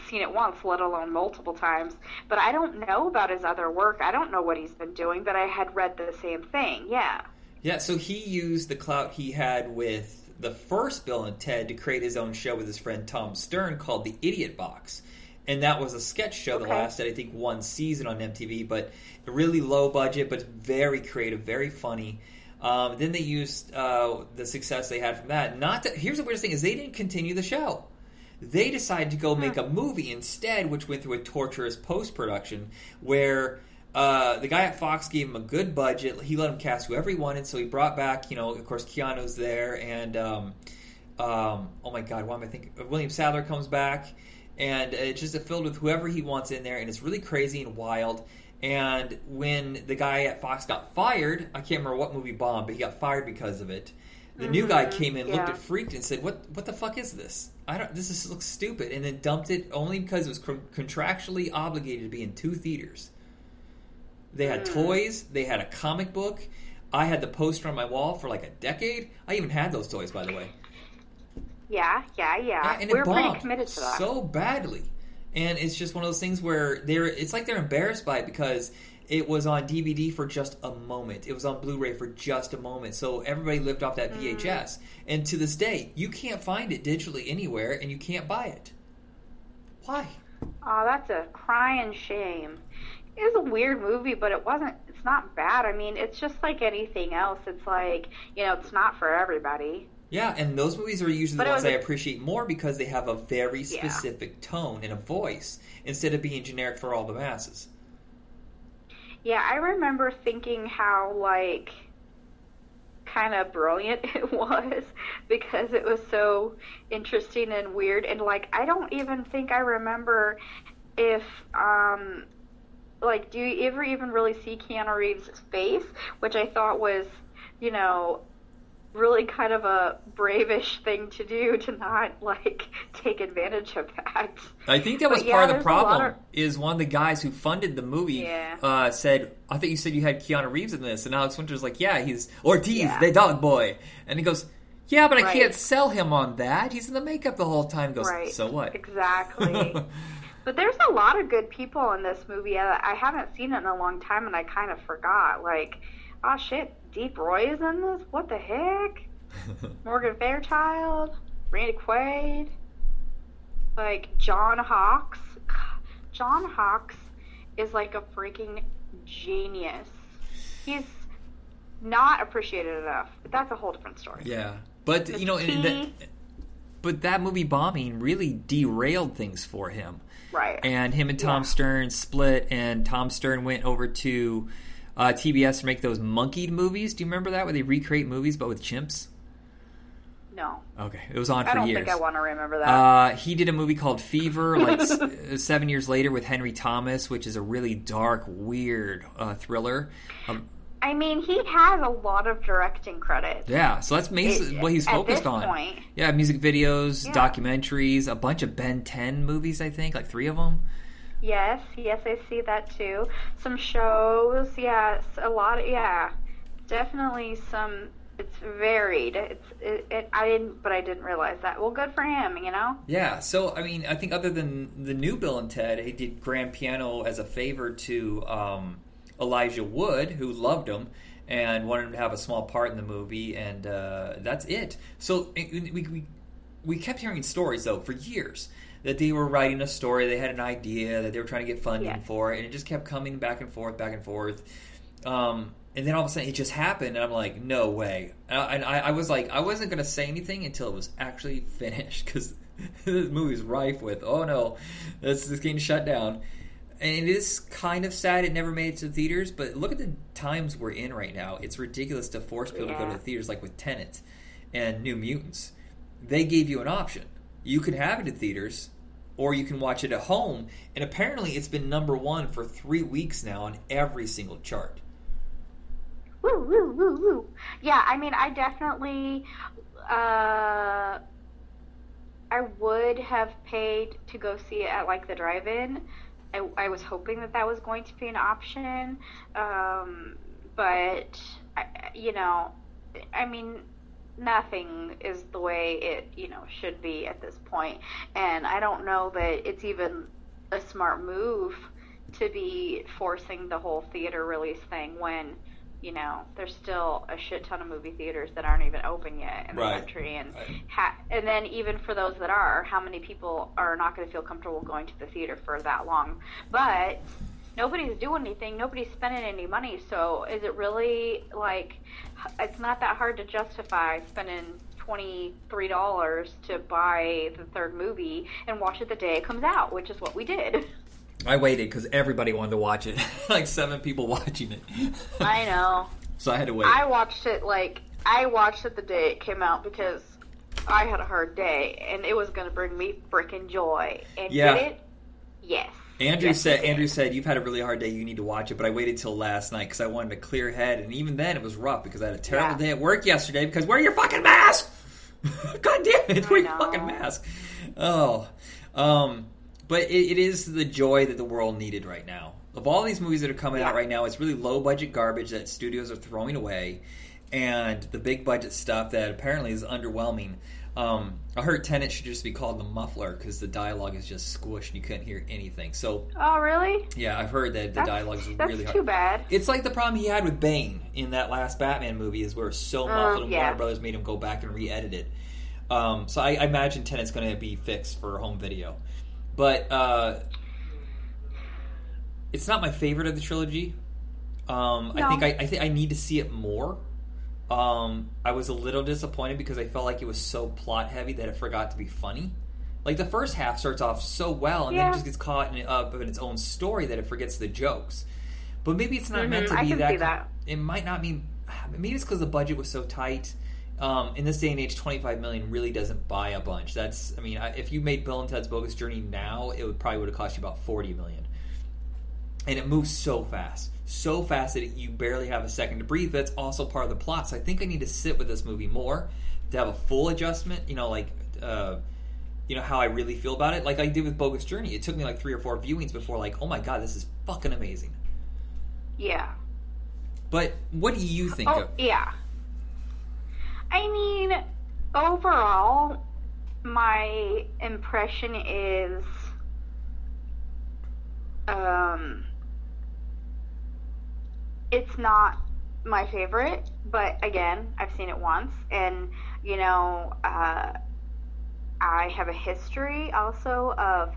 Speaker 2: seen it once, let alone multiple times. But I don't know about his other work. I don't know what he's been doing, but I had read the same thing. Yeah.
Speaker 1: Yeah, so he used the clout he had with the first Bill and Ted to create his own show with his friend Tom Stern called The Idiot Box. And that was a sketch show that
Speaker 2: Okay.
Speaker 1: lasted, I think, one season on MTV, but really low budget, but very creative, very funny. Um, then they used uh, the success they had from that. Not to, here's the weirdest thing: is they didn't continue the show. They decided to go make a movie instead, which went through a torturous post production where uh, the guy at Fox gave him a good budget. He let him cast whoever he wanted, so he brought back, you know, of course, Keanu's there, and um, um, oh my God, why am I thinking? William Sadler comes back, and it's just filled with whoever he wants in there, and it's really crazy and wild. And when the guy at Fox got fired, I can't remember what movie bombed, but he got fired because of it. The new guy
Speaker 2: Mhm,
Speaker 1: came in, looked at freaked, and said, "What? What the fuck is this? I don't. This is, looks stupid." And then dumped it only because it was con- contractually obligated to be in two theaters. They had
Speaker 2: Mm.
Speaker 1: toys. They had a comic book. I had the poster on my wall for like a decade. I even had those toys, by the way.
Speaker 2: Yeah, yeah, yeah. We're pretty committed to that.
Speaker 1: so badly, and it's just one of those things where they're. It's like they're embarrassed by it because it was on DVD for just a moment. It was on Blu-ray for just a moment. So everybody lived off that
Speaker 2: Mm.
Speaker 1: VHS, and to this day, you can't find it digitally anywhere, and you can't buy it. Why?
Speaker 2: Oh, that's a crying shame. It was a weird movie, but it wasn't. It's not bad. I mean, it's just like anything else. It's like you know, it's not for everybody.
Speaker 1: Yeah, and those movies are usually
Speaker 2: But
Speaker 1: the ones I appreciate more because they have a very
Speaker 2: Yeah.
Speaker 1: specific tone and a voice instead of being generic for all the masses.
Speaker 2: Yeah, I remember thinking how like kind of brilliant it was because it was so interesting and weird and like I don't even think I remember if um like, do you ever even really see Keanu Reeves' face? Which I thought was, you know, really kind of a bravish thing to do to not like take advantage of that.
Speaker 1: I think that was
Speaker 2: But yeah,
Speaker 1: part of the
Speaker 2: there's a lot
Speaker 1: problem.
Speaker 2: of-
Speaker 1: Is one of the guys who funded the movie
Speaker 2: Yeah.
Speaker 1: uh, said, "I think you said you had Keanu Reeves in this," and Alex Winter's like, "Yeah, he's Ortiz,
Speaker 2: Yeah.
Speaker 1: the dog boy," and he goes, "Yeah, but I
Speaker 2: Right.
Speaker 1: can't sell him on that. He's in the makeup the whole time." He goes,
Speaker 2: Right.
Speaker 1: "So what?"
Speaker 2: Exactly. But there's a lot of good people in this movie. I, I haven't seen it in a long time, and I kind of forgot. Like, oh shit, Deep Roy is in this. What the heck? Morgan Fairchild, Randy Quaid, like John Hawkes. John Hawkes is like a freaking genius. He's not appreciated enough, but that's a whole different story.
Speaker 1: yeah, but you know, in
Speaker 2: T.
Speaker 1: that, but that movie bombing really derailed things for him.
Speaker 2: Right.
Speaker 1: and him and Tom
Speaker 2: Yeah.
Speaker 1: Stern split, and Tom Stern went over to uh, TBS to make those monkeyed movies. Do you remember that, where they recreate movies but with chimps?
Speaker 2: no,
Speaker 1: Okay, it was on for
Speaker 2: I don't
Speaker 1: years.
Speaker 2: think I want to remember that.
Speaker 1: Uh, he did a movie called Fever, like s- uh, seven years later, with Henry Thomas, which is a really dark, weird uh, thriller. Um,
Speaker 2: I mean, he has a lot of directing credit.
Speaker 1: yeah, so that's
Speaker 2: It-
Speaker 1: what he's focused on.
Speaker 2: point.
Speaker 1: Yeah, music videos,
Speaker 2: Yeah.
Speaker 1: documentaries, a bunch of Ben Ten movies. I think like three of them.
Speaker 2: Yes, yes, I see that too. Some shows, yes, a lot. Of, yeah, definitely some. It's varied. It's it, it. I didn't, but I didn't realize that. Well, good for him. You know.
Speaker 1: Yeah, so I mean, I think other than the new Bill and Ted, he did Grand Piano as a favor to um, Elijah Wood, who loved him and wanted him to have a small part in the movie, and uh, that's it. So we, we we kept hearing stories though for years that they were writing a story, they had an idea that they were trying to get funding for it, and it just kept coming back and forth, back and forth. Um, and then all of a sudden, it just happened, and I'm like, no way. And I, and I, I was like, I wasn't going to say anything until it was actually finished because this movie's rife with, oh no, this is getting shut down. And it is kind of sad it never made it to theaters, but look at the times we're in right now. It's ridiculous to force people to go to the theaters, like with Tenet and New Mutants. They gave you an option. You can have it in theaters, or you can watch it at home. And apparently, it's been number one for three weeks now on every single chart.
Speaker 2: Woo woo woo woo. Yeah, I mean, I definitely. Uh, I would have paid to go see it at like the drive-in. I, I was hoping that that was going to be an option, um, but I, you know, I mean, nothing is the way it you know should be at this point, and I don't know that it's even a smart move to be forcing the whole theater release thing when you know there's still a shit ton of movie theaters that aren't even open yet in
Speaker 1: Right.
Speaker 2: the country and
Speaker 1: Right.
Speaker 2: ha- and then even for those that are how many people are not going to feel comfortable going to the theater for that long but nobody's doing anything nobody's spending any money so is it really like it's not that hard to justify spending $23 to buy the third movie and watch it the day it comes out which is what we did
Speaker 1: I waited because everybody wanted to watch it. like seven people watching it.
Speaker 2: i know
Speaker 1: so I had to wait.
Speaker 2: I watched it like I watched it the day it came out because I had a hard day and it was going to bring me freaking joy. And
Speaker 1: Yeah.
Speaker 2: did it? Yes.
Speaker 1: Andrew
Speaker 2: Yes,
Speaker 1: said, "Andrew said you've had a really hard day. You need to watch it." But I waited till last night because I wanted a clear head, and even then it was rough because I had a terrible
Speaker 2: Yeah.
Speaker 1: day at work yesterday. Because wear your fucking mask. God damn it, wear your fucking mask. Oh, um, but it, it is the joy that the world needed right now. Of all these movies that are coming out right now, it's really low budget garbage that studios are throwing away, and the big budget stuff that apparently is underwhelming. Um, I heard Tenet should just be called the muffler because the dialogue is just squished and you couldn't hear anything. So
Speaker 2: Oh, really?
Speaker 1: yeah, I've heard that the
Speaker 2: That's,
Speaker 1: dialogue is
Speaker 2: that's
Speaker 1: really
Speaker 2: too
Speaker 1: hard.
Speaker 2: bad.
Speaker 1: It's like the problem he had with Bane in that last Batman movie is where so
Speaker 2: Oh,
Speaker 1: muffled and
Speaker 2: yeah.
Speaker 1: Warner Brothers made him go back and re-edit it. Um, so I, I imagine Tenet's going to be fixed for home video, but uh, it's not my favorite of the trilogy. Um, I think I, I think I need to see it more. Um, I was a little disappointed because I felt like it was so plot heavy that it forgot to be funny. Like the first half starts off so well, and then
Speaker 2: Yeah.
Speaker 1: it just gets caught in, up in its own story that it forgets the jokes. But maybe it's not meant
Speaker 2: Mhm,
Speaker 1: to
Speaker 2: I
Speaker 1: be that.
Speaker 2: that.
Speaker 1: It might not mean. Maybe it's because the budget was so tight. Um, in this day and age, twenty five million really doesn't buy a bunch. That's. I mean, if you made Bill and Ted's Bogus Journey now, it would probably would have cost you about forty million. and it moves so fast, so fast that you barely have a second to breathe. That's also part of the plot. So I think I need to sit with this movie more to have a full adjustment. You know, like. Uh, you know how I really feel about it, like I did with Bogus Journey. It took me like three or four viewings before, like, oh my god, this is fucking amazing.
Speaker 2: Yeah.
Speaker 1: But what do you think?
Speaker 2: Oh,
Speaker 1: of...
Speaker 2: yeah. I mean, overall, my impression is, um, it's not my favorite, but again, I've seen it once, and you know, uh, I have a history also of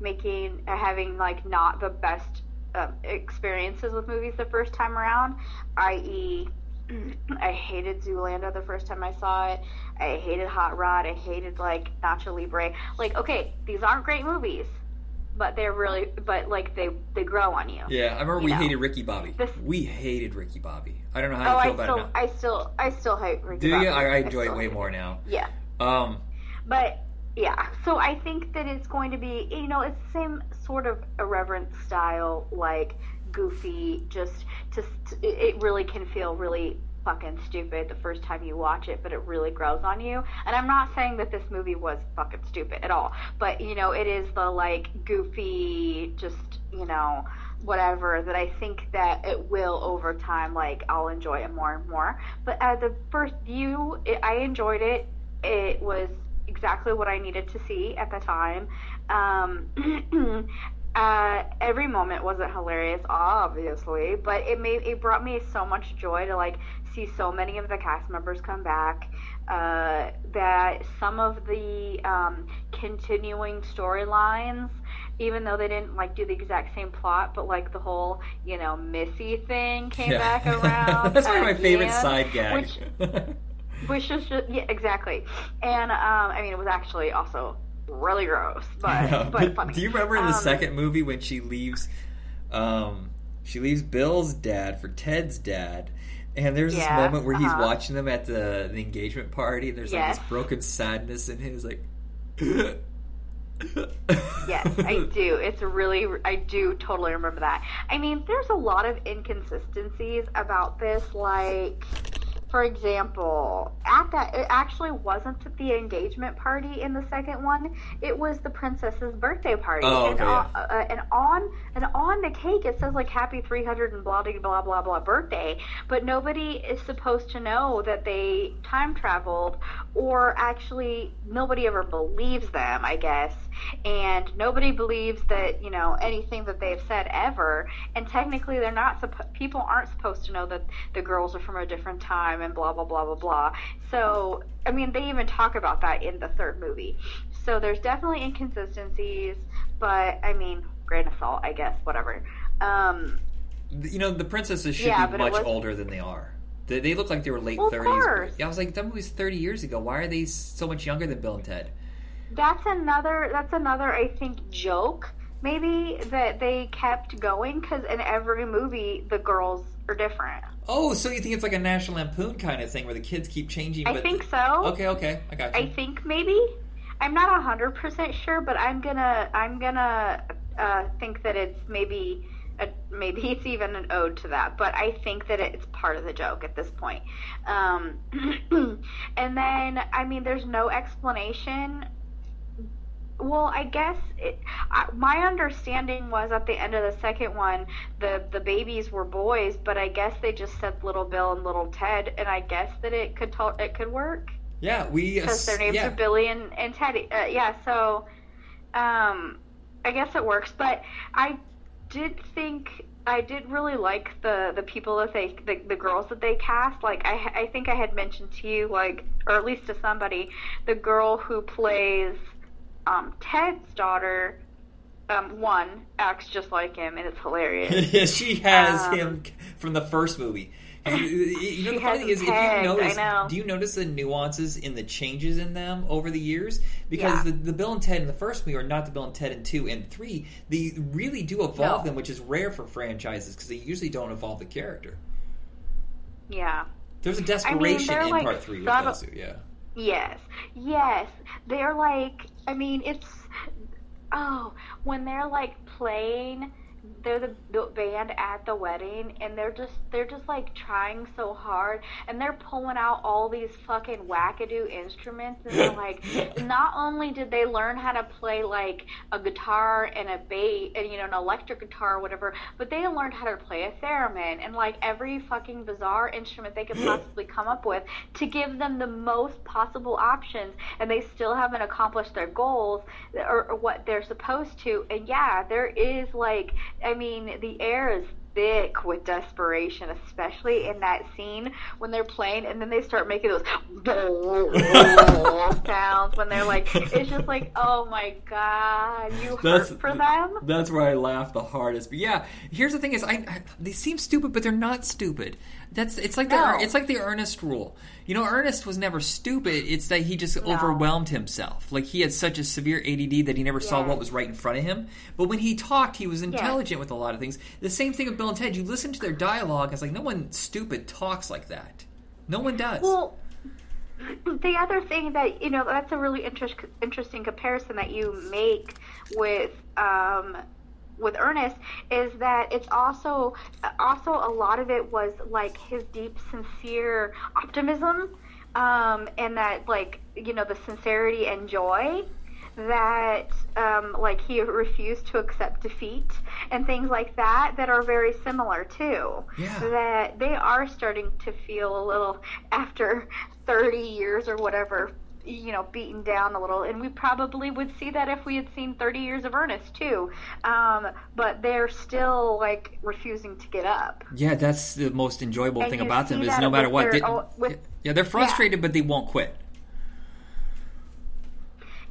Speaker 2: making having like not the best uh, experiences with movies the first time around, i.e. I hated Zoolander the first time I saw it. I hated Hot Rod. I hated like Nacho Libre. Like, okay, these aren't great movies, but they're really, but like they they grow on you.
Speaker 1: Yeah, I remember we
Speaker 2: know.
Speaker 1: hated Ricky Bobby.
Speaker 2: This-
Speaker 1: we hated Ricky Bobby. I don't know how
Speaker 2: Oh,
Speaker 1: you
Speaker 2: I
Speaker 1: feel about
Speaker 2: still,
Speaker 1: it now.
Speaker 2: I still, I still hate Ricky
Speaker 1: Do
Speaker 2: Bobby.
Speaker 1: you? I, I enjoy it way more now.
Speaker 2: Yeah.
Speaker 1: Um,
Speaker 2: But yeah, so I think that it's going to be, you know, it's the same sort of irreverent style, like goofy. Just to, to it really can feel really fucking stupid the first time you watch it, but it really grows on you. And I'm not saying that this movie was fucking stupid at all, but you know, it is the like goofy, just you know. Whatever that I think that it will over time, like I'll enjoy it more and more. But at the first view, it, I enjoyed it. It was exactly what I needed to see at the time. Um, uh, every moment wasn't hilarious, obviously, but it made it brought me so much joy to like see so many of the cast members come back. Uh, that some of the um, continuing storylines, even though they didn't like do the exact same plot, but like the whole you know Missy thing came back around.
Speaker 1: That's one of my favorite
Speaker 2: end,
Speaker 1: side gags.
Speaker 2: Which, which is just yeah, exactly. And um, I mean, it was actually also really gross, but
Speaker 1: Yeah,
Speaker 2: but funny.
Speaker 1: Do you remember in the
Speaker 2: Um,
Speaker 1: second movie when she leaves? Um, she leaves Bill's dad for Ted's dad, and there's this moment where he's
Speaker 2: uh-huh.
Speaker 1: watching them at the, the engagement party, and there's like this broken sadness in his like.
Speaker 2: Yes, I do. It's really, I do totally remember that. I mean, there's a lot of inconsistencies about this. Like, for example, at that, it actually wasn't the engagement party in the second one. It was the princess's birthday party.
Speaker 1: Oh,
Speaker 2: and,
Speaker 1: okay,
Speaker 2: on, uh, and on and on the cake, it says like "Happy 300 and blah blah blah blah blah birthday," but nobody is supposed to know that they time traveled, or actually nobody ever believes them. I guess and nobody believes that you know anything that they've said ever and technically they're not suppo- people aren't supposed to know that the girls are from a different time and blah blah blah blah blah so i mean they even talk about that in the third movie so there's definitely inconsistencies but i mean grain of salt i guess whatever um
Speaker 1: you know, the princesses should
Speaker 2: Yeah,
Speaker 1: be much older than they are. They, they look like they were late
Speaker 2: Well,
Speaker 1: 30s.
Speaker 2: course.
Speaker 1: Yeah, I was like, that movie's 30 years ago. Why are they so much younger than Bill and Ted?
Speaker 2: that's another that's another i think joke maybe that they kept going because in every movie the girls are different
Speaker 1: Oh, so you think it's like a National Lampoon kind of thing where the kids keep changing?
Speaker 2: i think so
Speaker 1: Okay, okay, I got you.
Speaker 2: I think maybe. I'm not hundred percent sure, but I'm gonna I'm gonna uh, think that it's maybe a, maybe it's even an ode to that. But I think that it's part of the joke at this point. Um, and then I mean, there's no explanation. Well, I guess it, I, my understanding was at the end of the second one, the the babies were boys, but I guess they just said little Bill and little Ted, and I guess that it could to- it could work
Speaker 1: yeah, we.
Speaker 2: because their names
Speaker 1: yeah.
Speaker 2: are Billy and, and Teddy. Uh, yeah, so um, I guess it works. But I did think I did really like the the people that they the, the girls that they cast. Like I I think I had mentioned to you like or at least to somebody the girl who plays um, Ted's daughter. Um, one acts just like him, and it's hilarious.
Speaker 1: she has
Speaker 2: Um,
Speaker 1: him from the first movie. You know, the funny thing is, if you notice,
Speaker 2: know.
Speaker 1: do you notice the nuances in the changes in them over the years? Because
Speaker 2: Yeah.
Speaker 1: the, the Bill and Ted in the first movie are not the Bill and Ted in two and three. They really do evolve
Speaker 2: No.
Speaker 1: them, which is rare for franchises because they usually don't evolve the character.
Speaker 2: yeah.
Speaker 1: There's a desperation
Speaker 2: they're
Speaker 1: in
Speaker 2: like
Speaker 1: part three with those two. Yeah.
Speaker 2: Yes, yes. They're like, I mean, it's, oh, when they're like playing they're the, the band at the wedding and they're just they're just like trying so hard and they're pulling out all these fucking wackadoo instruments and they're like not only did they learn how to play like a guitar and a bass and you know an electric guitar or whatever but they learned how to play a theremin and like every fucking bizarre instrument they could possibly come up with to give them the most possible options and they still haven't accomplished their goals or, or what they're supposed to and yeah there is like I mean, the air is thick with desperation, especially in that scene when they're playing and then they start making those sounds when they're like, it's just like, oh my god, you
Speaker 1: That's-
Speaker 2: hurt for them.
Speaker 1: That's where I laugh the hardest. But yeah, here's the thing: is I, I they seem stupid, but they're not stupid. That's it's like
Speaker 2: No.
Speaker 1: the it's like the Ernest rule. You know, Ernest was never stupid. It's that he just
Speaker 2: No.
Speaker 1: overwhelmed himself. Like he had such a severe ADD that he never saw what was right in front of him. But when he talked, he was intelligent with a lot of things. The same thing with Bill and Ted. You listen to their dialogue, it's like no one stupid talks like that. No one does.
Speaker 2: Well, the other thing that you know that's a really interest, interesting comparison that you make with um, with Ernest is that it's also also a lot of it was like his deep, sincere optimism, um, and that like you know the sincerity and joy that um, like he refused to accept defeat and things like that that are very similar too
Speaker 1: Yeah.
Speaker 2: that they are starting to feel a little after 30 years or whatever you know beaten down a little and we probably would see that if we had seen 30 years of ernest too um, but they're still like refusing to get up
Speaker 1: yeah, that's the most enjoyable
Speaker 2: And
Speaker 1: thing about them is no matter what.
Speaker 2: their-
Speaker 1: they-
Speaker 2: oh, with-
Speaker 1: yeah, they're frustrated, but they won't quit.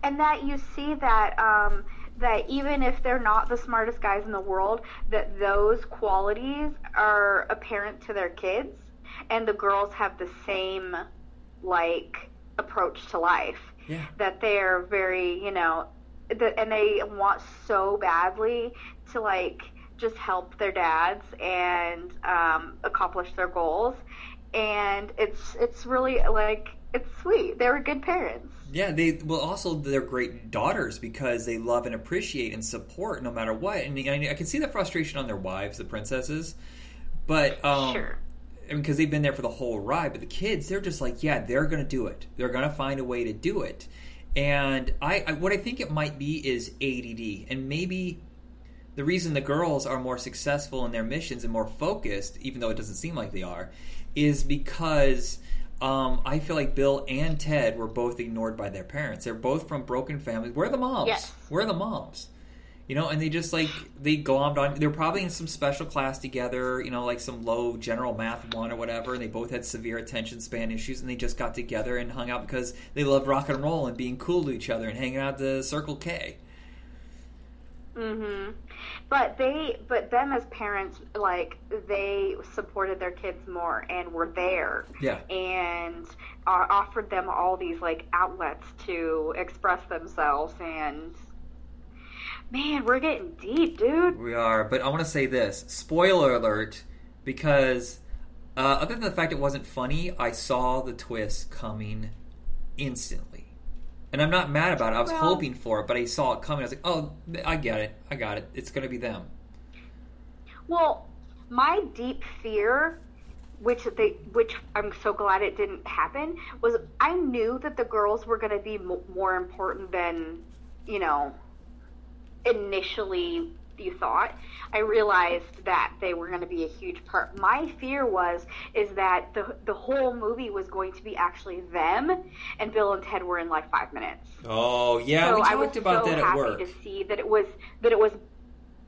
Speaker 2: and that you see that um, that even if they're not the smartest guys in the world, that those qualities are apparent to their kids, and the girls have the same like approach to life.
Speaker 1: Yeah.
Speaker 2: That they're very, you know, and they want so badly to like just help their dads and um, accomplish their goals, and it's it's really like it's sweet. They were good parents.
Speaker 1: Yeah, they well also they're great daughters because they love and appreciate and support no matter what. And I, I can see the frustration on their wives, the princesses, but um,
Speaker 2: Sure.
Speaker 1: I mean, because they've been there for the whole ride. But the kids, they're just like, yeah, they're going to do it. They're going to find a way to do it. And I, I, what I think it might be is ADD, and maybe the reason the girls are more successful in their missions and more focused, even though it doesn't seem like they are, is because um, I feel like Bill and Ted were both ignored by their parents. They're both from broken families. We're the moms.
Speaker 2: Yes.
Speaker 1: We're the moms. You know, and they just like they glommed on. They're probably in some special class together. You know, like some low general math one or whatever. And they both had severe attention span issues, and they just got together and hung out because they love rock and roll and being cool to each other and hanging out at the Circle K.
Speaker 2: Mhm. But they, but them as parents, like they supported their kids more and were there.
Speaker 1: Yeah.
Speaker 2: And uh, offered them all these like outlets to express themselves. And man, we're getting deep, dude.
Speaker 1: We are, but I want to say this: spoiler alert, because uh, other than the fact it wasn't funny, I saw the twist coming instantly, and I'm not mad about it. I was
Speaker 2: Well-
Speaker 1: hoping for it, but I saw it coming. I was like, "Oh, I get it. I got it. It's going to be them."
Speaker 2: Well, my deep fear, which they, which I'm so glad it didn't happen, was I knew that the girls were going to be mo more important than, you know, initially you thought. I realized that they were going to be a huge part. My fear was is that the the whole movie was going to be actually them, and Bill and Ted were in like five minutes
Speaker 1: Oh yeah,
Speaker 2: so
Speaker 1: we
Speaker 2: I was
Speaker 1: talked about
Speaker 2: so
Speaker 1: that at
Speaker 2: happy
Speaker 1: work.
Speaker 2: to see that it was that it was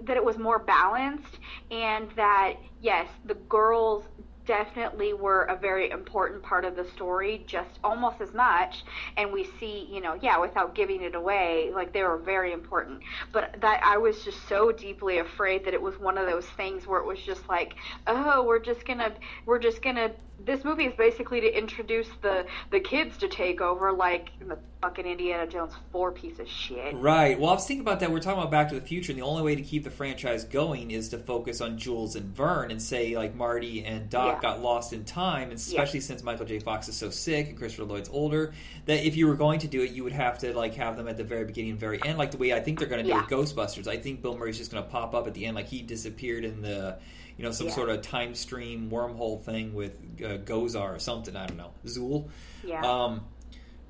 Speaker 2: that it was more balanced and that yes, the girls definitely were a very important part of the story just almost as much. And we see you know yeah without giving it away like they were very important. But that i was just so deeply afraid that it was one of those things where it was just like oh we're just gonna we're just gonna this movie is basically to introduce the the kids to take over, like the fucking Indiana Jones four piece of shit.
Speaker 1: Right. Well, I was thinking about that. We're talking about Back to the Future, and the only way to keep the franchise going is to focus on Jules and Verne, and say like Marty and Doc
Speaker 2: Yeah.
Speaker 1: got lost in time, and especially since Michael J. Fox is so sick and Christopher Lloyd's older. That if you were going to do it, you would have to like have them at the very beginning and very end, like the way I think they're going to do
Speaker 2: Yeah.
Speaker 1: with Ghostbusters. I think Bill Murray's just going to pop up at the end, like he disappeared in the. You know, some
Speaker 2: Yeah.
Speaker 1: sort of time stream wormhole thing with uh, Gozer or something. I don't know. Zuul.
Speaker 2: Yeah.
Speaker 1: Um,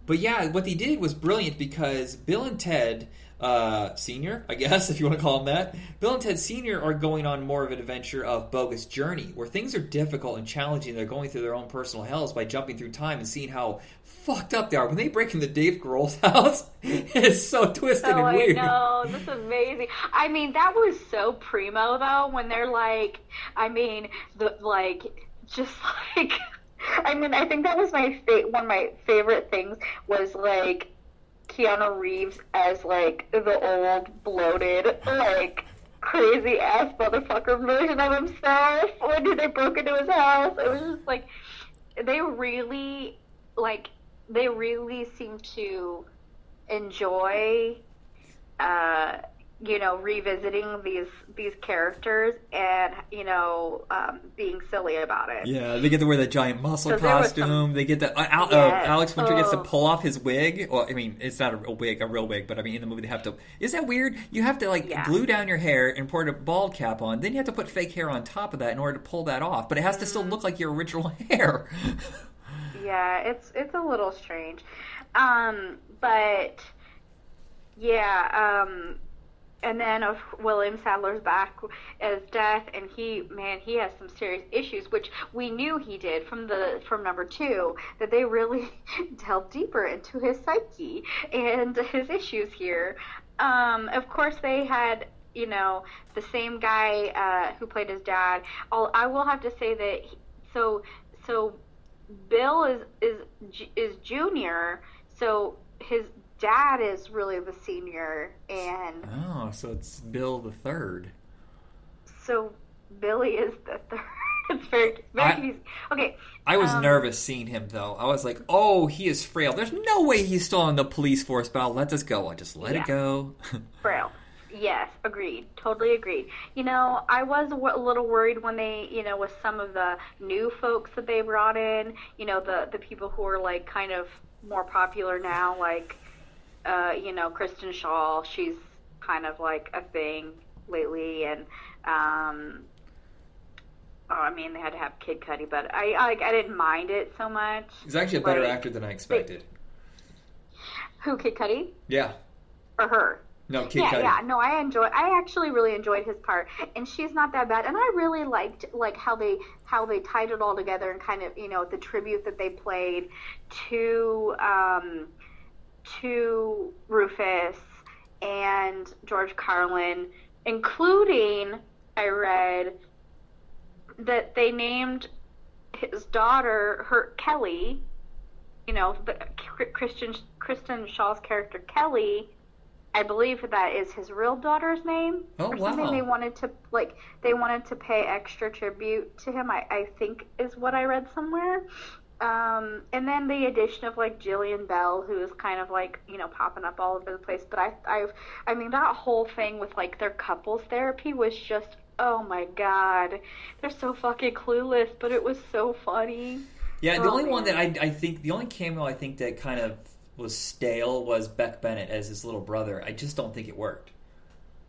Speaker 1: but yeah, what they did was brilliant because Bill and Ted uh, Senior, I guess if you want to call them that, Bill and Ted Senior are going on more of an adventure of bogus journey where things are difficult and challenging. They're going through their own personal hells by jumping through time and seeing how fucked up they are. When they break into Dave Grohl's house, it's so twisted
Speaker 2: Oh,
Speaker 1: and
Speaker 2: I know. This is amazing. I mean, that was so primo though. When they're like, I mean, the like, just like, I mean, I think that was my fa- one of my favorite things was like Keanu Reeves as like the old bloated like crazy ass motherfucker version of himself when they broke into his house. It was just like they really like they really seem to enjoy uh you know revisiting these these characters and you know um being silly about it
Speaker 1: Yeah, they get to wear the giant muscle
Speaker 2: was
Speaker 1: costume.
Speaker 2: some-
Speaker 1: They get to uh, Al, uh, Alex Winter gets to
Speaker 2: Oh.
Speaker 1: pull off his wig. Well, I mean, it's not a, a wig, a real wig, but I mean, in the movie they have to. Is that weird? You have to like
Speaker 2: Yeah.
Speaker 1: glue down your hair and put a bald cap on. Then you have to put fake hair on top of that in order to pull that off. But it has to
Speaker 2: Mm-hmm.
Speaker 1: still look like your original hair.
Speaker 2: Yeah it's it's a little strange um but yeah um and then of William Sadler's back as Death, and he, man, he has some serious issues, which we knew he did from the from number two. That they really delved deeper into his psyche and his issues here. Um, of course, they had you know the same guy uh, who played his dad. I'll, I will have to say that he, so so Bill is is is junior, so his dad is really the senior, and
Speaker 1: oh, so it's Bill the Third.
Speaker 2: so Billy is the third. it's very, very
Speaker 1: I-
Speaker 2: confusing. Okay,
Speaker 1: I was
Speaker 2: Um,
Speaker 1: nervous seeing him though. I was like, "Oh, he is frail. There's no way he's still on the police force." But I'll let this go. I just let
Speaker 2: Yeah.
Speaker 1: it go.
Speaker 2: Braille. Yes, agreed. Totally agreed. You know, I was a little worried when they, you know, with some of the new folks that they brought in, you know, the the people who are like kind of more popular now, like, uh, you know, Kristen Schaal. She's kind of like a thing lately, and um, oh, I mean, they had to have Kid Cudi, but I, I like I didn't mind it so much.
Speaker 1: he's actually a better
Speaker 2: Like,
Speaker 1: actor than I expected.
Speaker 2: Who Kid Cudi
Speaker 1: Yeah.
Speaker 2: or her?
Speaker 1: No, Kid
Speaker 2: yeah,
Speaker 1: Cudi.
Speaker 2: yeah. No, I enjoy. I actually really enjoyed his part, and she's not that bad. And I really liked like how they how they tied it all together and kind of you know the tribute that they played to um, to Rufus and George Carlin, including I read that they named his daughter her Kelly. You know, the Christian Kristen Schaal's character Kelly. I believe that is his real daughter's name
Speaker 1: Oh,
Speaker 2: or something.
Speaker 1: wow.
Speaker 2: They wanted to like they wanted to pay extra tribute to him. I, I think is what I read somewhere. Um, and then the addition of like Jillian Bell, who is kind of like you know popping up all over the place. But I I I mean that whole thing with like their couples therapy was just oh my god, they're so fucking clueless, but it was so funny.
Speaker 1: Yeah, the
Speaker 2: Oh,
Speaker 1: only one that. I, I think the only cameo I think that kind of was stale was Beck Bennett as his little brother. I just don't think it worked.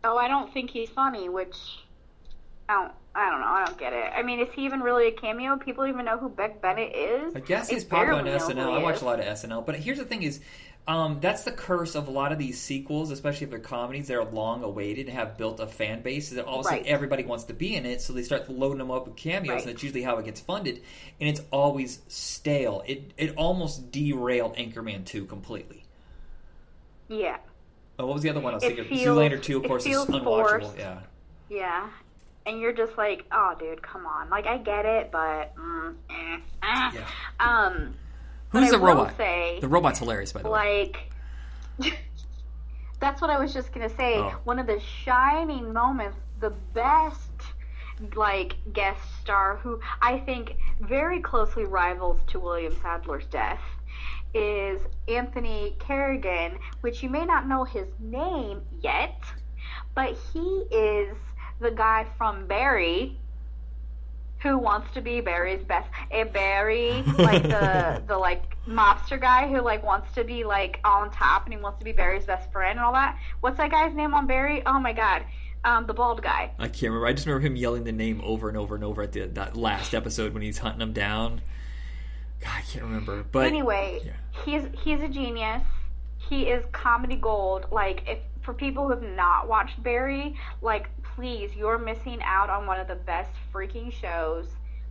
Speaker 2: Oh, I don't think he's funny, which I don't. I don't know. I don't get it. I mean, is he even really a cameo? People even know who Beck Bennett is.
Speaker 1: I guess he's popular on
Speaker 2: barely know who
Speaker 1: SNL. I watch a lot of SNL, but here's the thing: is um, that's the curse of a lot of these sequels, especially if they're comedies. They're long awaited and have built a fan base. That all of a sudden
Speaker 2: Right.
Speaker 1: everybody wants to be in it, so they start loading them up with cameos,
Speaker 2: Right.
Speaker 1: and that's usually how it gets funded. And it's always stale. It it almost derailed Anchorman two completely.
Speaker 2: Yeah,
Speaker 1: Oh, what was the other one I was
Speaker 2: It
Speaker 1: thinking?
Speaker 2: feels-
Speaker 1: Zoolander two, of course, is unwatchable.
Speaker 2: forced.
Speaker 1: Yeah.
Speaker 2: yeah. And you're just like, oh, dude, come on. Like, I get it, but mm, eh, ah.
Speaker 1: Yeah.
Speaker 2: Um,
Speaker 1: Who's the robot?
Speaker 2: Say,
Speaker 1: The robot's hilarious, by the way.
Speaker 2: like that's what I was just gonna say.
Speaker 1: Oh.
Speaker 2: One of the shining moments, the best like guest star who I think very closely rivals to William Sadler's death is Anthony Carrigan, which you may not know his name yet, but he is the guy from Barry who wants to be Barry's best A Barry like the the like mobster guy who like wants to be like on top and he wants to be Barry's best friend and all that. What's that guy's name on Barry? Oh my god. Um, the bald guy.
Speaker 1: I can't remember. I just remember him yelling the name over and over and over at the, that last episode when he's hunting him down. God, I can't remember. But
Speaker 2: anyway, yeah. he's he's a genius. He is comedy gold. Like if for people who have not watched Barry, like please, you're missing out on one of the best freaking shows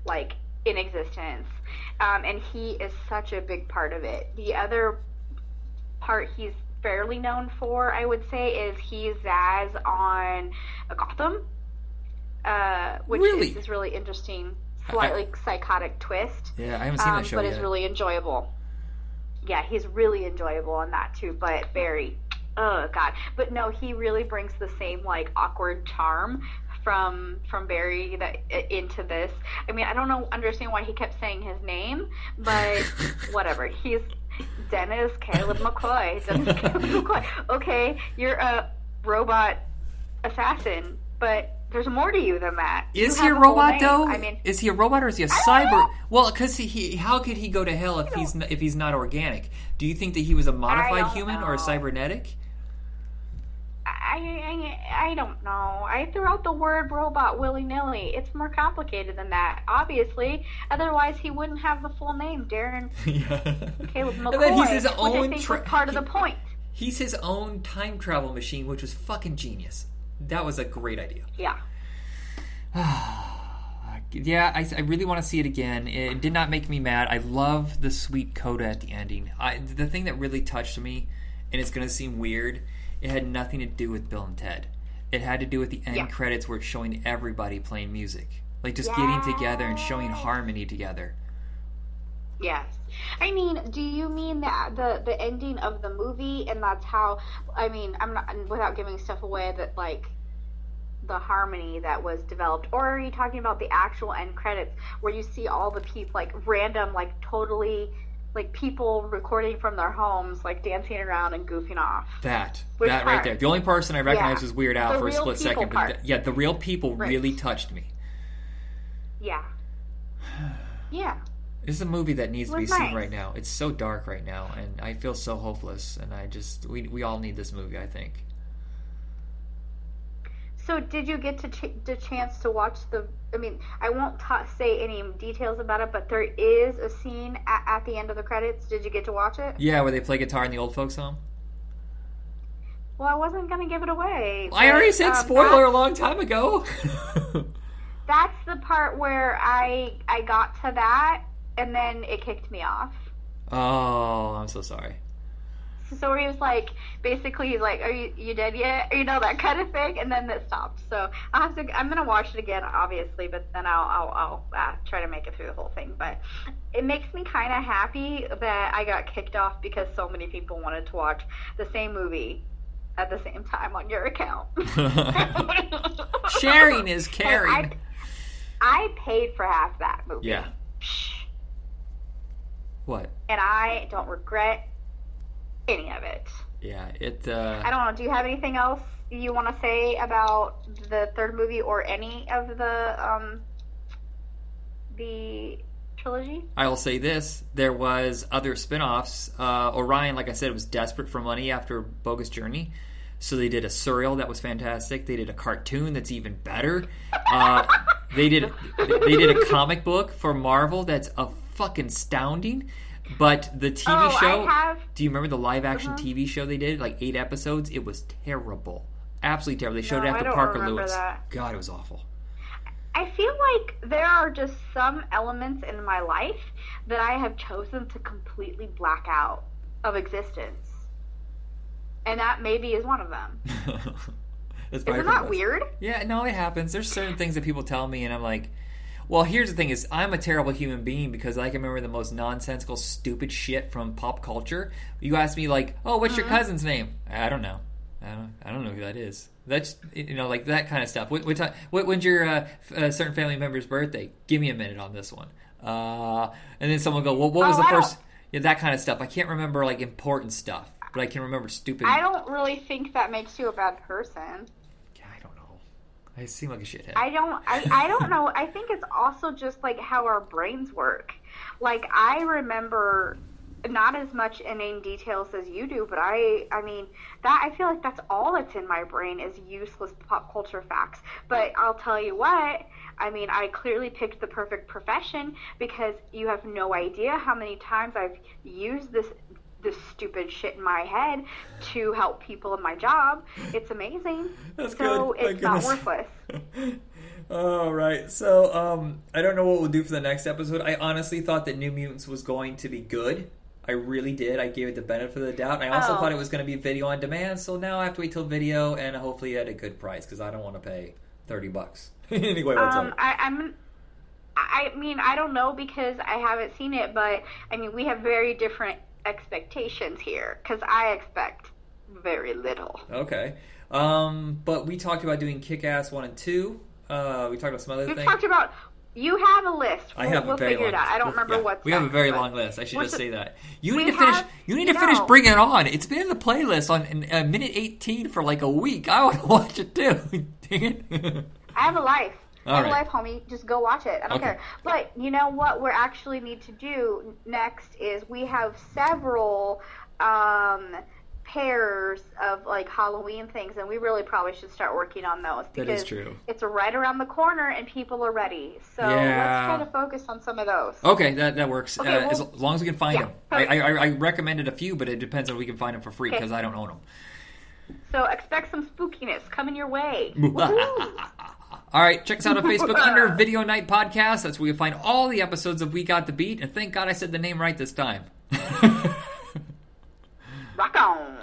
Speaker 2: like in existence. Um, and he is such a big part of it. The other part he's fairly known for, I would say, is he's Zsasz on Gotham, uh, which really? is this really interesting, slightly I, psychotic twist.
Speaker 1: Yeah, I haven't seen um, that show
Speaker 2: but
Speaker 1: yet.
Speaker 2: it's really enjoyable. Yeah, he's really enjoyable on that too. But Barry, oh god, but no, he really brings the same like awkward charm from from Barry that into this. I mean, I don't know understand why he kept saying his name, but whatever. He's Dennis Caleb McCoy. Dennis Caleb McCoy. Okay, you're a robot assassin, but there's more to you than that.
Speaker 1: Is he a robot though? I mean, is he a robot or is he a cyber? Well, because he, he, how could he go to hell if he's if he's not organic? Do you think that he was a modified human
Speaker 2: know.
Speaker 1: or a cybernetic?
Speaker 2: I, I, I don't know. I threw out the word robot willy nilly. It's more complicated than that, obviously. Otherwise, he wouldn't have the full name, Darren yeah. Caleb McCoy. And then he's his own which I think tra- part of the point.
Speaker 1: He's his own time travel machine, which was fucking genius. That was a great idea.
Speaker 2: Yeah.
Speaker 1: yeah, I, I, really want to see it again. It did not make me mad. I love the sweet coda at the ending. I, the thing that really touched me, and it's going to seem weird, it had nothing to do with Bill and Ted. It had to do with the end yeah. credits where it's showing everybody playing music. Like just yes. getting together and showing harmony together.
Speaker 2: Yes. I mean, do you mean that the the ending of the movie and that's how I mean, I'm not without giving stuff away that like the harmony that was developed or are you talking about the actual end credits where you see all the people like random like totally like people recording from their homes, like dancing around and goofing off.
Speaker 1: That Which that part? right there. The only person I recognize yeah. was Weird Al the for a split second. But yeah, the real people right. really touched me.
Speaker 2: Yeah. Yeah.
Speaker 1: This is a movie that needs to be nice. seen right now. It's so dark right now, and I feel so hopeless. And I just we we all need this movie. I think.
Speaker 2: So, did you get to ch- the chance to watch the? I mean, I won't ta- say any details about it, but there is a scene at, at, the end of the credits. Did you get to watch it?
Speaker 1: Yeah, where they play guitar in the old folks' home.
Speaker 2: Well, I wasn't going to give it away.
Speaker 1: But, I already said um, spoiler a long time ago.
Speaker 2: that's the part where I I got to that, and then it kicked me off.
Speaker 1: Oh, I'm so sorry
Speaker 2: so he was like, basically, he's like, "Are you you dead yet?" You know that kind of thing, and then it stopped. So I have to. I'm gonna watch it again, obviously, but then I'll I'll, I'll uh, try to make it through the whole thing. But it makes me kind of happy that I got kicked off because so many people wanted to watch the same movie at the same time on your account.
Speaker 1: Sharing is caring.
Speaker 2: I, I paid for half that movie.
Speaker 1: Yeah. What?
Speaker 2: And I don't regret any of it.
Speaker 1: Yeah, it. Uh... I
Speaker 2: don't know. Do you have anything else you want to say about the third movie or any of the um the trilogy?
Speaker 1: I will say this: there was other spin-offs. Uh, Orion, like I said, was desperate for money after Bogus Journey. So they did a serial that was fantastic. They did a cartoon that's even better. Uh, they did they did a comic book for Marvel that's a fucking astounding. But the TV
Speaker 2: oh,
Speaker 1: show,
Speaker 2: have...
Speaker 1: do you remember the live action uh-huh. TV show they did? Like eight episodes. It was terrible, absolutely terrible. They showed
Speaker 2: no,
Speaker 1: it after Parker Lewis. That. God, it was awful.
Speaker 2: I feel like there are just some elements in my life that I have chosen to completely black out of existence, and that maybe is one of them. Isn't that weird?
Speaker 1: Yeah, no, it happens. There's certain things that people tell me, and I'm like well, here's the thing: is I'm a terrible human being because I can remember the most nonsensical, stupid shit from pop culture. You ask me like, "Oh, what's your uh-huh. cousin's name?" I don't know. I don't, I don't know who that is. That's you know like that kind of stuff. What, what, time, what when's your uh, f- uh, certain family member's birthday? Give me a minute on this one. Uh, and then someone will go, well, what was
Speaker 2: Oh,
Speaker 1: the
Speaker 2: I
Speaker 1: first? Yeah, that kind of stuff. I can't remember like important stuff, but I can remember stupid.
Speaker 2: I don't really think that makes you a bad person.
Speaker 1: Yeah, I don't know. I seem like a shithead.
Speaker 2: I don't I, I don't know. I think it's also just like how our brains work. Like I remember not as much inane details as you do, but I I mean that I feel like that's all that's in my brain is useless pop culture facts. But I'll tell you what, I mean I clearly picked the perfect profession because you have no idea how many times I've used this this stupid shit in my head to help people in my job. It's amazing.
Speaker 1: That's
Speaker 2: so
Speaker 1: good.
Speaker 2: It's not worthless.
Speaker 1: All right. So, um, I don't know what we'll do for the next episode. I honestly thought that New Mutants was going to be good. I really did. I gave it the benefit of the doubt. I also
Speaker 2: Oh.
Speaker 1: thought it was going to be video on demand. So now I have to wait till video and hopefully at a good price because I don't want to pay thirty bucks. anyway, what's
Speaker 2: Um,
Speaker 1: up?
Speaker 2: I, I'm. I mean, I don't know because I haven't seen it, but I mean, we have very different expectations here because I expect very little.
Speaker 1: Okay. Um, but we talked about doing Kick Ass one and two. Uh, we talked about some other things.
Speaker 2: We've talked about. You have a list.
Speaker 1: I
Speaker 2: We'll,
Speaker 1: have
Speaker 2: we'll
Speaker 1: a very
Speaker 2: figure
Speaker 1: long
Speaker 2: it out. I don't
Speaker 1: list.
Speaker 2: remember
Speaker 1: Yeah,
Speaker 2: what's
Speaker 1: We have a very long list. I should just say that. You need to finish.
Speaker 2: have-
Speaker 1: You need to
Speaker 2: no.
Speaker 1: finish bringing it on. It's been in the playlist on in, uh, minute eighteen for like a week. I want to watch it too. Dang it.
Speaker 2: I have a life.
Speaker 1: All right.
Speaker 2: life, homie. Just go watch it. I don't
Speaker 1: Okay.
Speaker 2: care. But you know what? We actually need to do next is we have several um, pairs of like Halloween things, and we really probably should start working on those
Speaker 1: That
Speaker 2: because
Speaker 1: is true.
Speaker 2: it's right around the corner and people are ready. So
Speaker 1: Yeah.
Speaker 2: let's try to focus on some of those.
Speaker 1: Okay, that that works.
Speaker 2: Okay,
Speaker 1: uh,
Speaker 2: well-
Speaker 1: as, as long as we can find
Speaker 2: Yeah,
Speaker 1: them. I, I. I recommended a few, but it depends on if we can find them for free
Speaker 2: Okay.
Speaker 1: because I don't own them.
Speaker 2: So expect some spookiness coming your way.
Speaker 1: All right, check us out on Facebook under Video Night Podcast. That's where you find all the episodes of We Got the Beat. And thank God I said the name right this time.
Speaker 2: Rock on.